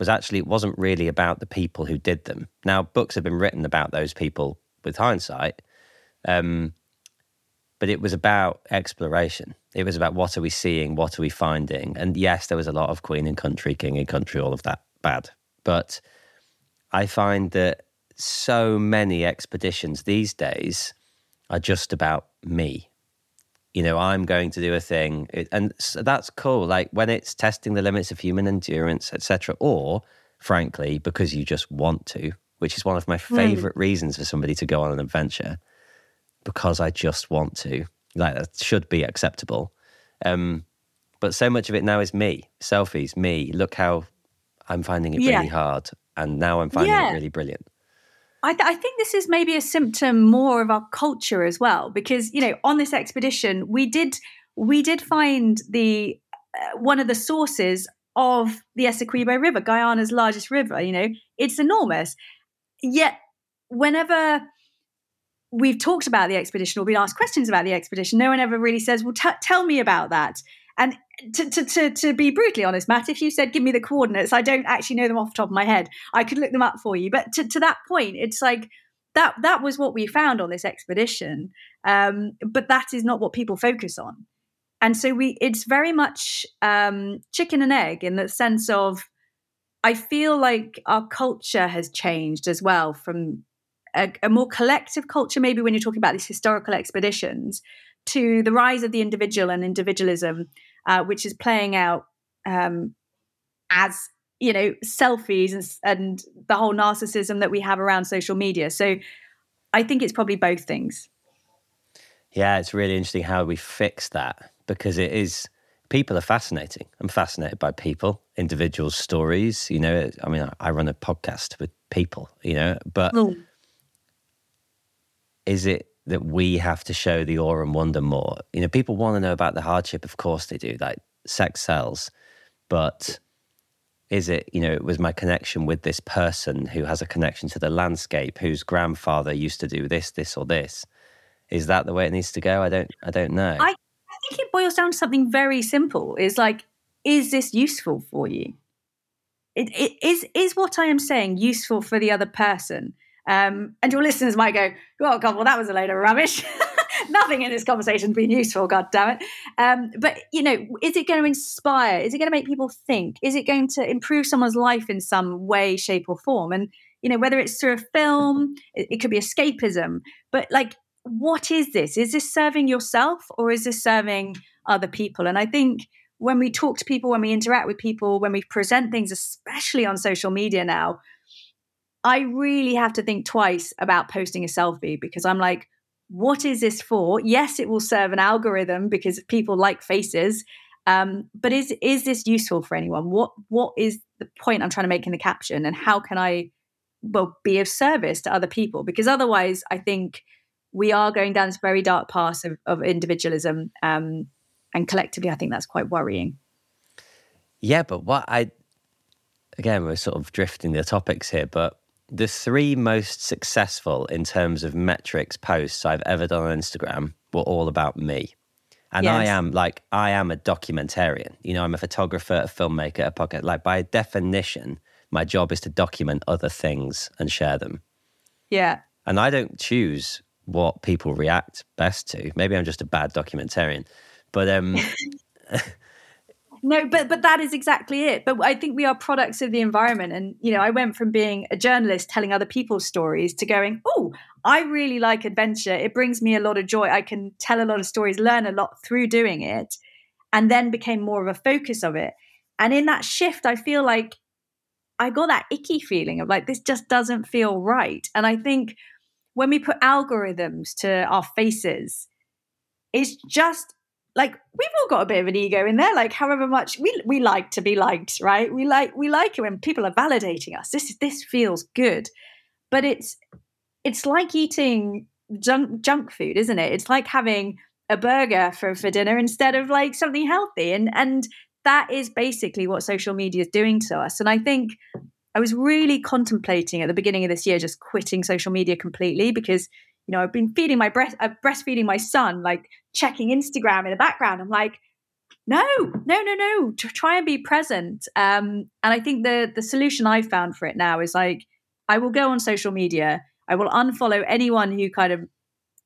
was actually it wasn't really about the people who did them. Now, books have been written about those people with hindsight. Um, but it was about exploration. It was about what are we seeing, what are we finding, and yes, there was a lot of queen and country, king and country, all of that bad. But I find that so many expeditions these days are just about me. You know, I'm going to do a thing, and that's cool. Like when it's testing the limits of human endurance, etc., or frankly, because you just want to, which is one of my hmm. favorite mm. reasons for somebody to go on an adventure because I just want to. Like that should be acceptable. Um, but so much of it now is me, selfies, me. Look how I'm finding it yeah. really hard, and now I'm finding yeah. it really brilliant. I, th- I, think this is maybe a symptom more of our culture as well, because you know, on this expedition, we did we did find the uh, one of the sources of the Essequibo River, Guyana's largest river. You know, it's enormous. Yet, whenever we've talked about the expedition or been asked questions about the expedition, no one ever really says, "Well, t- tell me about that." And to, to, to, to, be brutally honest, Matt, if you said, give me the coordinates, I don't actually know them off the top of my head. I could look them up for you. But to, to that point, it's like that, that was what we found on this expedition. Um, but that is not what people focus on. And so we, it's very much um, chicken and egg in the sense of, I feel like our culture has changed as well from a, a more collective culture, maybe when you're talking about these historical expeditions, to the rise of the individual and individualism, uh, which is playing out um, as you know selfies and, and the whole narcissism that we have around social media. So I think it's probably both things. Yeah, it's really interesting how we fix that because it is people are fascinating. I'm fascinated by people, individuals' stories. You know, I mean, I run a podcast with people. You know, but mm. Is it that we have to show the awe and wonder more? You know, people want to know about the hardship. Of course, they do. Like sex sells, but is it you know it was my connection with this person who has a connection to the landscape whose grandfather used to do this this or this is that the way it needs to go i don't i don't know i, I think it boils down to something very simple is like is this useful for you it, it is is what i am saying useful for the other person um, and your listeners might go oh god well that was a load of rubbish *laughs* nothing in this conversation has been useful, god damn it. Um, but you know, is it going to inspire? Is it going to make people think? Is it going to improve someone's life in some way, shape, or form? And you know, whether it's through a film, it, it could be escapism. But like, what is this? Is this serving yourself or is this serving other people? And I think when we talk to people, when we interact with people, when we present things, especially on social media now, I really have to think twice about posting a selfie because I'm like, what is this for? Yes, it will serve an algorithm because people like faces. Um, but is is this useful for anyone? What what is the point I'm trying to make in the caption, and how can I well be of service to other people? Because otherwise, I think we are going down this very dark path of, of individualism, um, and collectively, I think that's quite worrying. Yeah, but what I again, we're sort of drifting the topics here, but the three most successful in terms of metrics posts I've ever done on Instagram were all about me. And yes. I am like, I am a documentarian. You know, I'm a photographer, a filmmaker, a pocket. Like, by definition, my job is to document other things and share them. Yeah. And I don't choose what people react best to. Maybe I'm just a bad documentarian. But um *laughs* no but but that is exactly it. But i think we are products of the environment. And you know i went from being a journalist telling other people's stories to going oh i really like adventure. It brings me a lot of joy. I can tell a lot of stories learn a lot through doing it and then became more of a focus of it. And in that shift i feel like i got that icky feeling of like this just doesn't feel right. And i think when we put algorithms to our faces it's just like we've all got a bit of an ego in there like however much we we like to be liked right? We like we like it when people are validating us. This is this feels good. But it's it's like eating junk junk food isn't it? It's like having a burger for for dinner instead of like something healthy. And and that is basically what social media is doing to us. And i think i was really contemplating at the beginning of this year just quitting social media completely because you know, I've been feeding my breast, uh, breastfeeding my son, like checking Instagram in the background. I'm like, no, no, no, no. Try and be present. Um, and I think the the solution I've found for it now is like, I will go on social media. I will unfollow anyone who kind of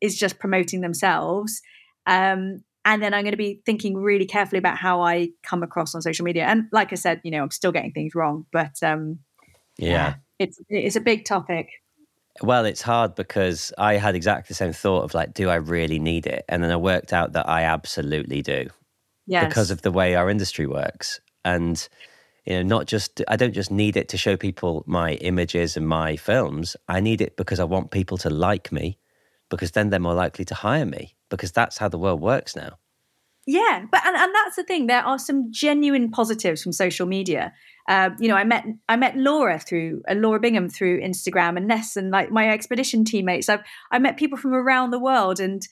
is just promoting themselves. Um, and then I'm going to be thinking really carefully about how I come across on social media. And like I said, you know, I'm still getting things wrong, but um, yeah. yeah, it's it's a big topic. Well, it's hard because I had exactly the same thought of like, do I really need it? And then I worked out that I absolutely do. Yes. Because of the way our industry works. And, you know, not just, I don't just need it to show people my images and my films. I need it because I want people to like me, because then they're more likely to hire me, because that's how the world works now. Yeah, but and, and that's the thing. There are some genuine positives from social media. Uh, you know, I met I met Laura through uh, Laura Bingham through Instagram and Ness and like my expedition teammates. I've I met people from around the world, and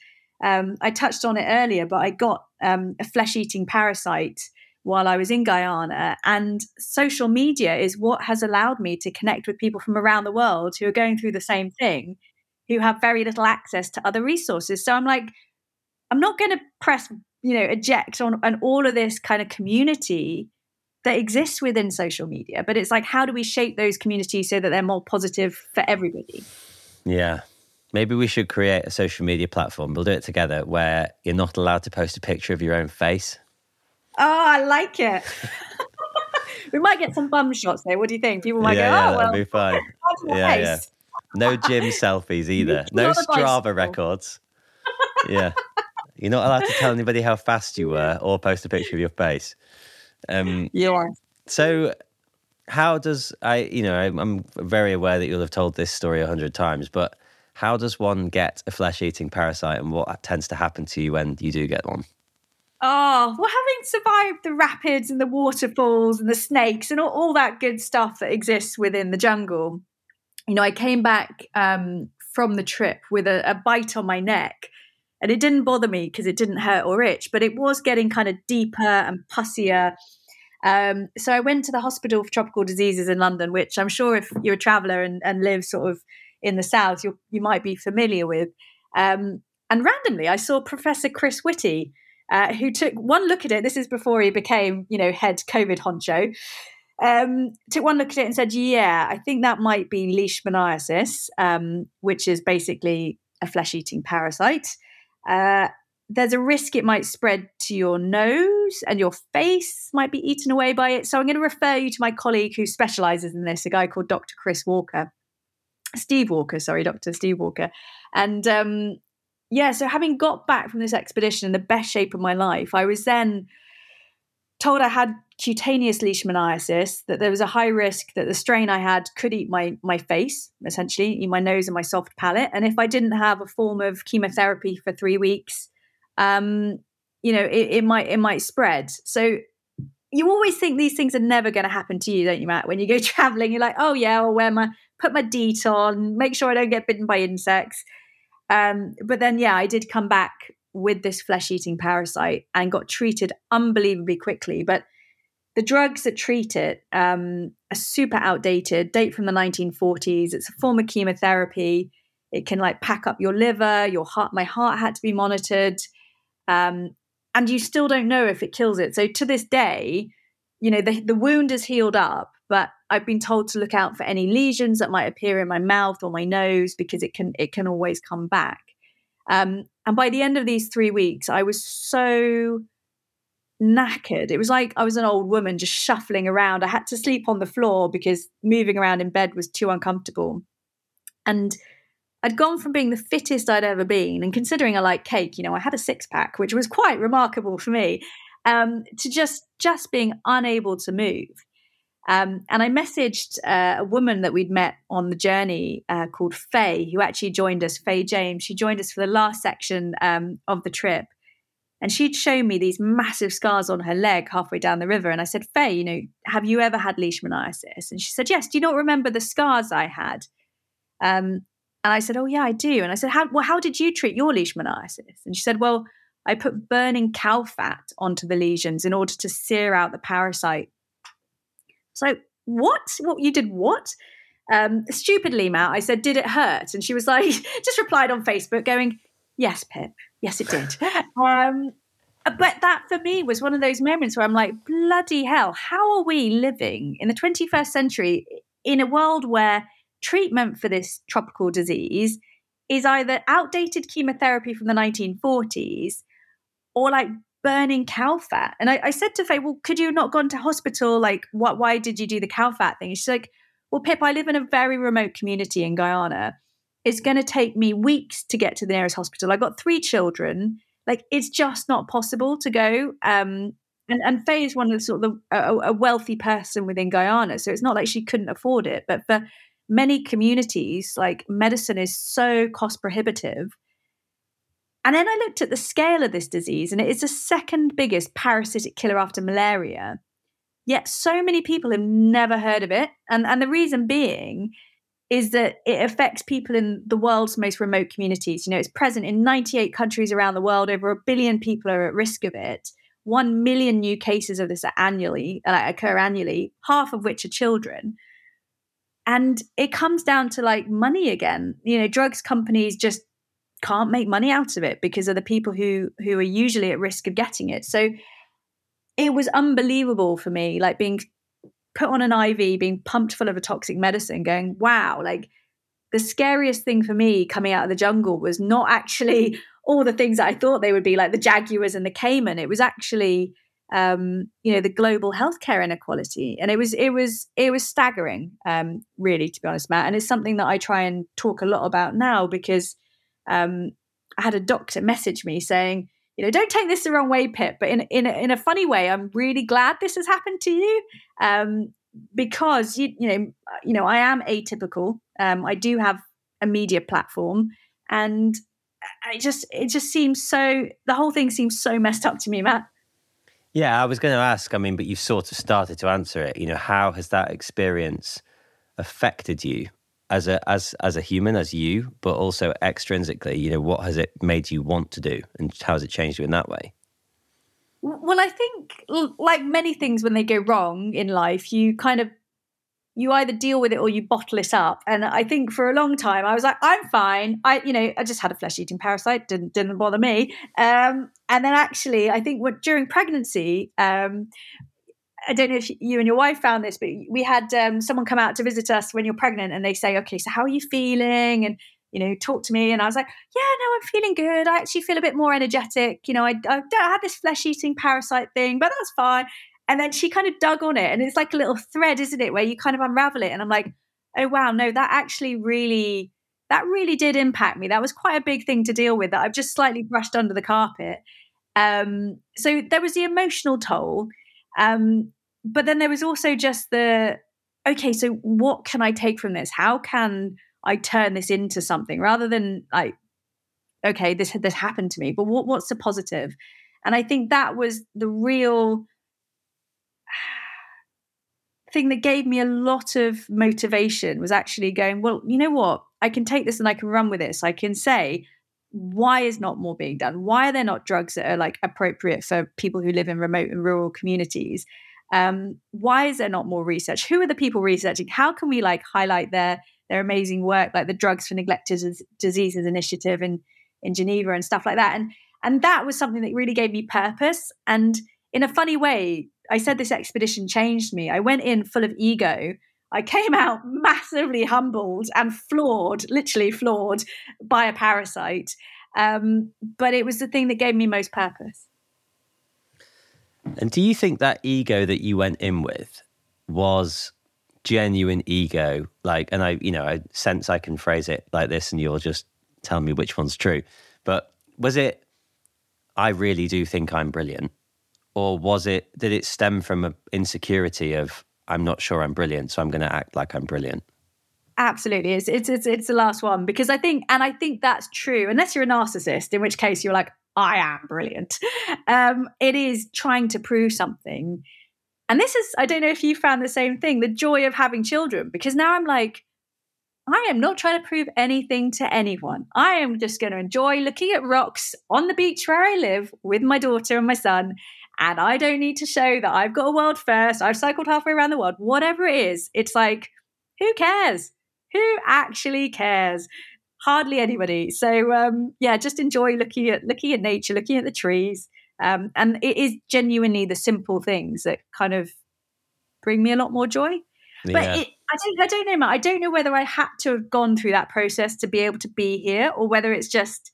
um, I touched on it earlier, but I got um, a flesh eating parasite while I was in Guyana, and social media is what has allowed me to connect with people from around the world who are going through the same thing, who have very little access to other resources. So I'm like, I'm not going to press you know eject on, on all of this kind of community that exists within social media but it's like how do we shape those communities so that they're more positive for everybody? Yeah. Maybe we should create a social media platform. We'll do it together where you're not allowed to post a picture of your own face. Oh i like it. *laughs* We might get some bum shots there what do you think? People might yeah, go yeah, oh well, be fine. *laughs* yeah, yeah. No gym *laughs* selfies either. No strava records. Yeah You're not allowed to tell *laughs* anybody how fast you were or post a picture of your face. Um, you are. So, how does I? You know, I'm very aware that you'll have told this story a hundred times, but how does one get a flesh-eating parasite, and what tends to happen to you when you do get one? Oh, well, having survived the rapids and the waterfalls and the snakes and all, all that good stuff that exists within the jungle, you know, I came back um, from the trip with a, a bite on my neck. And it didn't bother me because it didn't hurt or itch, but it was getting kind of deeper and pussier. Um, so I went to the Hospital for Tropical Diseases in London, which I'm sure if you're a traveller and, and live sort of in the south, you you might be familiar with. Um, and randomly, I saw Professor Chris Whitty, uh, who took one look at it. This is before he became, you know, head COVID honcho. Um, took one look at it and said, "Yeah, I think that might be leishmaniasis, um, which is basically a flesh-eating parasite. Uh, there's a risk it might spread to your nose, and your face might be eaten away by it. So I'm going to refer you to my colleague who specialises in this, a guy called Dr. Chris Walker, Steve Walker, sorry, Dr. Steve Walker, and um, yeah, so having got back from this expedition in the best shape of my life, I was then told I had cutaneous leishmaniasis, that there was a high risk that the strain I had could eat my my face, essentially, eat my nose and my soft palate. And if I didn't have a form of chemotherapy for three weeks, um, you know, it, it might it might spread. So you always think these things are never going to happen to you, don't you, Matt? When you go *laughs* traveling, you're like, oh yeah, I'll wear my put my DEET on, make sure I don't get bitten by insects. Um, but then, yeah, I did come back with this flesh eating parasite and got treated unbelievably quickly. But the drugs that treat it um, are super outdated, date from the 1940s. It's a form of chemotherapy. It can like pack up your liver, your heart. My heart had to be monitored. Um, and you still don't know if it kills it. So to this day, you know, the, the wound is healed up, but I've been told to look out for any lesions that might appear in my mouth or my nose because it can it can always come back. Um, and by the end of these three weeks, I was so knackered. It was like I was an old woman just shuffling around. I had to sleep on the floor because moving around in bed was too uncomfortable. And I'd gone from being the fittest I'd ever been, and considering I like cake, you know, I had a six pack, which was quite remarkable for me, um, to just just being unable to move. Um, and I messaged uh, a woman that we'd met on the journey uh, called Faye, who actually joined us, Faye James. She joined us for the last section um, of the trip. And she'd shown me these massive scars on her leg halfway down the river. And I said, Faye, you know, have you ever had leishmaniasis? And she said, Yes. Do you not remember the scars I had? Um, and I said, Oh, yeah, I do. And I said, how, Well, how did you treat your leishmaniasis? And she said, Well, I put burning cow fat onto the lesions in order to sear out the parasite so what? What you did? What? Um, stupidly, Matt, I said, "Did it hurt?" And she was like, *laughs* just replied on Facebook, going, "Yes, Pip. Yes, it did." *laughs* um, but that for me was one of those moments where I'm like, bloody hell, how are we living in the 21st century in a world where treatment for this tropical disease is either outdated chemotherapy from the 1940s or like burning cow fat. And I, I said to Faye, well, could you not gone to hospital? Like, what? Why did you do the cow fat thing? She's like, well, Pip, I live in a very remote community in Guyana. It's going to take me weeks to get to the nearest hospital. I've got three children. Like, it's just not possible to go. Um, and, and Faye is one of the sort of the, a, a wealthy person within Guyana, so it's not like she couldn't afford it. But for many communities, like medicine is so cost prohibitive and then I looked at the scale of this disease, and it is the second biggest parasitic killer after malaria. Yet so many people have never heard of it. And, and the reason being is that it affects people in the world's most remote communities. You know, it's present in 98 countries around the world. Over a billion people are at risk of it. One million new cases of this annually uh, occur annually, half of which are children. And it comes down to like money again. You know, drugs companies just can't make money out of it because of the people who who are usually at risk of getting it. So it was unbelievable for me, like being put on an IV, being pumped full of a toxic medicine, going, wow, like the scariest thing for me coming out of the jungle was not actually *laughs* all the things that I thought they would be, like the jaguars and the caiman. It was actually um, you know, the global healthcare inequality. And it was it was it was staggering, um, really, to be honest, Matt. And it's something that I try and talk a lot about now because um, I had a doctor message me saying, you know, don't take this the wrong way, Pip, but in in a, in a funny way, I'm really glad this has happened to you, um, because you you know you know I am atypical. Um, I do have a media platform, and I just it just seems so the whole thing seems so messed up to me, Matt. Yeah, I was going to ask. I mean, but you've sort of started to answer it. You know, how has that experience affected you as a as as a human, as you, but also extrinsically? You know, what has it made you want to do, and how has it changed you in that way? Well, I think like many things when they go wrong in life, you kind of you either deal with it or you bottle it up. And I think for a long time I was like, I'm fine. I, you know, I just had a flesh eating parasite, didn't didn't bother me. Um, and then actually, I think what, during pregnancy, um, I don't know if you and your wife found this, but we had um, someone come out to visit us when you're pregnant, and they say, "Okay, so how are you feeling?" and you know, talk to me. And I was like, "Yeah, no, I'm feeling good. I actually feel a bit more energetic. You know, I, I don't have this flesh eating parasite thing, but that's fine." And then she kind of dug on it, and it's like a little thread, isn't it, where you kind of unravel it. And I'm like, "Oh wow, no, that actually really." That really did impact me. That was quite a big thing to deal with that I've just slightly brushed under the carpet. Um, so there was the emotional toll. Um, but then there was also just the okay, so what can I take from this? How can I turn this into something rather than like, okay, this this happened to me, but what what's the positive? And I think that was the real *sighs* thing that gave me a lot of motivation was actually going, well, you know what? I can take this and I can run with this. I can say, why is not more being done? Why are there not drugs that are like appropriate for people who live in remote and rural communities? Um, why is there not more research? Who are the people researching? How can we like highlight their their amazing work, like the Drugs for Neglected Diseases initiative in in Geneva and stuff like that? And and that was something that really gave me purpose. And in a funny way, I said this expedition changed me. I went in full of ego. I came out *laughs* massively humbled and floored, literally floored by a parasite. Um, but it was the thing that gave me most purpose. And do you think that ego that you went in with was genuine ego? Like, and I, you know, I sense I can phrase it like this and you'll just tell me which one's true. But was it, I really do think I'm brilliant? Or was it, did it stem from an insecurity of, I'm not sure I'm brilliant, so I'm going to act like I'm brilliant? Absolutely, it's, it's it's it's the last one because I think, and I think that's true. Unless you're a narcissist, in which case you're like, I am brilliant. Um, it is trying to prove something. And this is, I don't know if you found the same thing, the joy of having children, because now I'm like, I am not trying to prove anything to anyone. I am just going to enjoy looking at rocks on the beach where I live with my daughter and my son. And I don't need to show that I've got a world first. I've cycled halfway around the world. Whatever it is, it's like, who cares? Who actually cares? Hardly anybody. So um, yeah, just enjoy looking at looking at nature, looking at the trees, um, and it is genuinely the simple things that kind of bring me a lot more joy. Yeah. But it, I don't, I don't know, Matt. I don't know whether I had to have gone through that process to be able to be here, or whether it's just.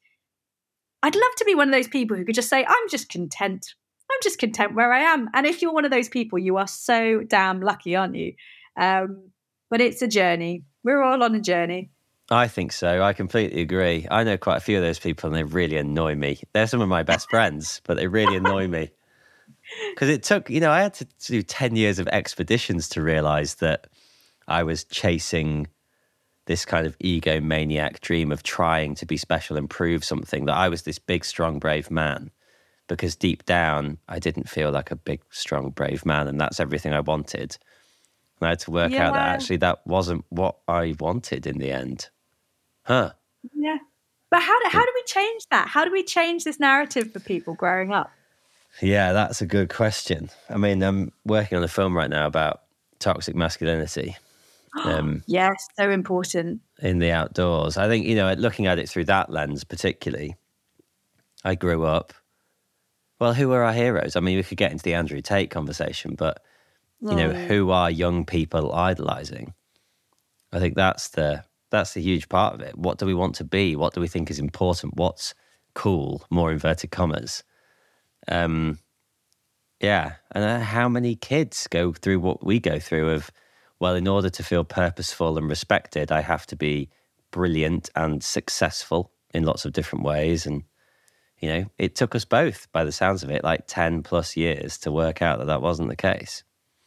I'd love to be one of those people who could just say, "I'm just content. I'm just content where I am." And if you're one of those people, you are so damn lucky, aren't you? Um, but it's a journey. We're all on a journey. I think so. I completely agree. I know quite a few of those people and they really annoy me. They're some of my best friends, but they really annoy me. *laughs* Because it took, you know, I had to do 10 years of expeditions to realize that I was chasing this kind of egomaniac dream of trying to be special and prove something, that I was this big, strong, brave man. Because deep down, I didn't feel like a big, strong, brave man. And that's everything I wanted. And I had to work yeah. out that actually that wasn't what I wanted in the end. Huh. Yeah. But how do, how do we change that? How do we change this narrative for people growing up? Yeah, that's a good question. I mean, I'm working on a film right now about toxic masculinity. *gasps* Um, yes, so important. In the outdoors. I think, you know, looking at it through that lens, particularly, I grew up. Well, who are our heroes? I mean, we could get into the Andrew Tate conversation, but, you know, who are young people idolizing? I think that's the that's a huge part of it. What do we want to be? What do we think is important? What's cool? More inverted commas. Um, yeah, and uh, how many kids go through what we go through? Of well, in order to feel purposeful and respected, I have to be brilliant and successful in lots of different ways, and you know, it took us both, by the sounds of it, like 10 plus years to work out that that wasn't the case.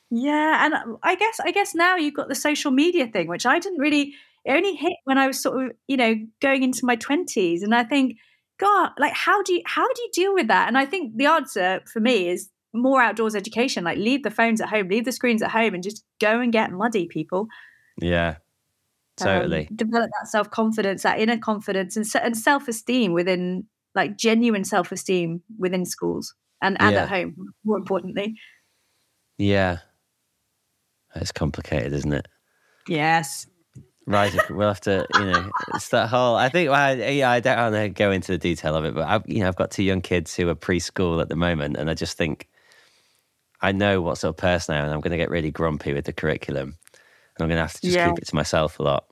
Yeah. And I guess, I guess now you've got the social media thing, which I didn't really, it only hit when I was sort of, you know, going into my 20s. And I think, God, like, how do you, how do you deal with that? And I think the answer for me is more outdoors education. Like, leave the phones at home, leave the screens at home, and just go and get muddy, people. Yeah, totally. Um, develop that self confidence, that inner confidence, and, and self esteem within, like, genuine self esteem within schools and, and Yeah. at home, more importantly. Yeah. It's complicated, isn't it? Yes. Right, we'll have to, you know, it's that whole. I think, well, I, yeah, I don't want to go into the detail of it, but I've, you know, I've got two young kids who are preschool at the moment, and I just think I know what sort of person I am, and I'm going to get really grumpy with the curriculum, and I'm going to have to just Yeah. keep it to myself a lot.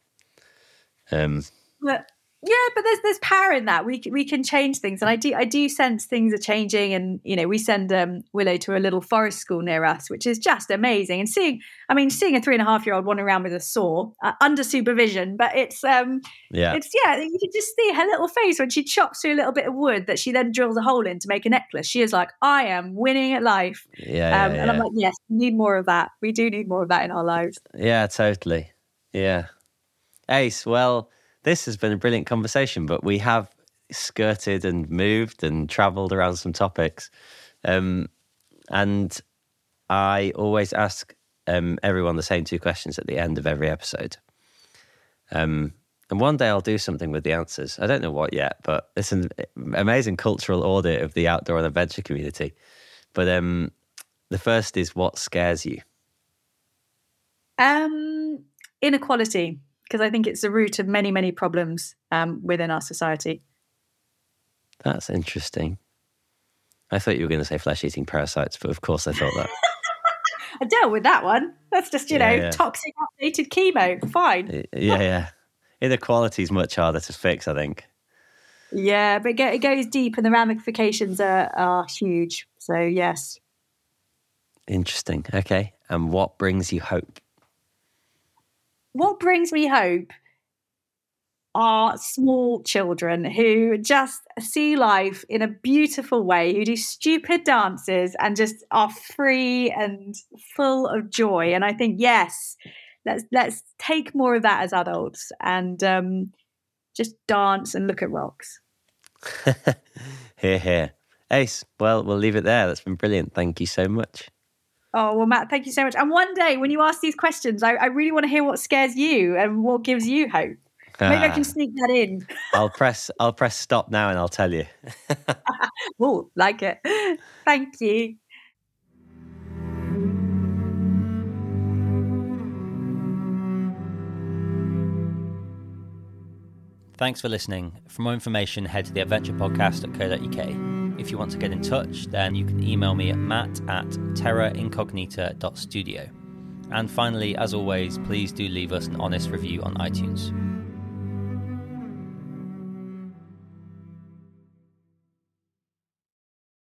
Um, But yeah, but there's there's power in that. We we can change things, and I do I do sense things are changing. And you know, we send um, Willow to a little forest school near us, which is just amazing. And seeing, I mean, seeing a three and a half year old wandering around with a saw uh, under supervision, but it's um, yeah, it's yeah, you can just see her little face when she chops through a little bit of wood that she then drills a hole in to make a necklace. She is like, I am winning at life. yeah, yeah, Um, And I'm like, yes, we need more of that. We do need more of that in our lives. Yeah, totally. Yeah. Ace, well, this has been a brilliant conversation, but we have skirted and moved and traveled around some topics. Um, and I always ask um, everyone the same two questions at the end of every episode. Um, and one day I'll do something with the answers. I don't know what yet, but it's an amazing cultural audit of the outdoor and adventure community. But um, the first is what scares you? Um, inequality, because I think it's the root of many, many problems um, within our society. That's interesting. I thought you were going to say flesh eating parasites, but of course I thought that. *laughs* I dealt with that one. That's just, you Yeah, know, yeah. toxic updated chemo. Fine. Yeah, yeah. Inequality is much harder to fix, I think. Yeah, but it, it goes deep and the ramifications are, are huge. So, yes. Interesting. Okay. And what brings you hope? What brings me hope are small children who just see life in a beautiful way, who do stupid dances and just are free and full of joy. And I think, yes, let's let's take more of that as adults and um, just dance and look at rocks. *laughs* here, here. Ace, well, we'll leave it there. That's been brilliant. Thank you so much. Oh, well, Matt, thank you so much. And one day when you ask these questions, I, I really want to hear what scares you and what gives you hope. Maybe I Ah, can sneak that in. I'll press I'll press stop now and I'll tell you. *laughs* Oh, like it. Thank you. Thanks for listening. For more information, head to the adventure podcast at theadventurepodcast.co.uk. If you want to get in touch, then you can email me at matt at terraincognita.studio. And finally, as always, please do leave us an honest review on iTunes.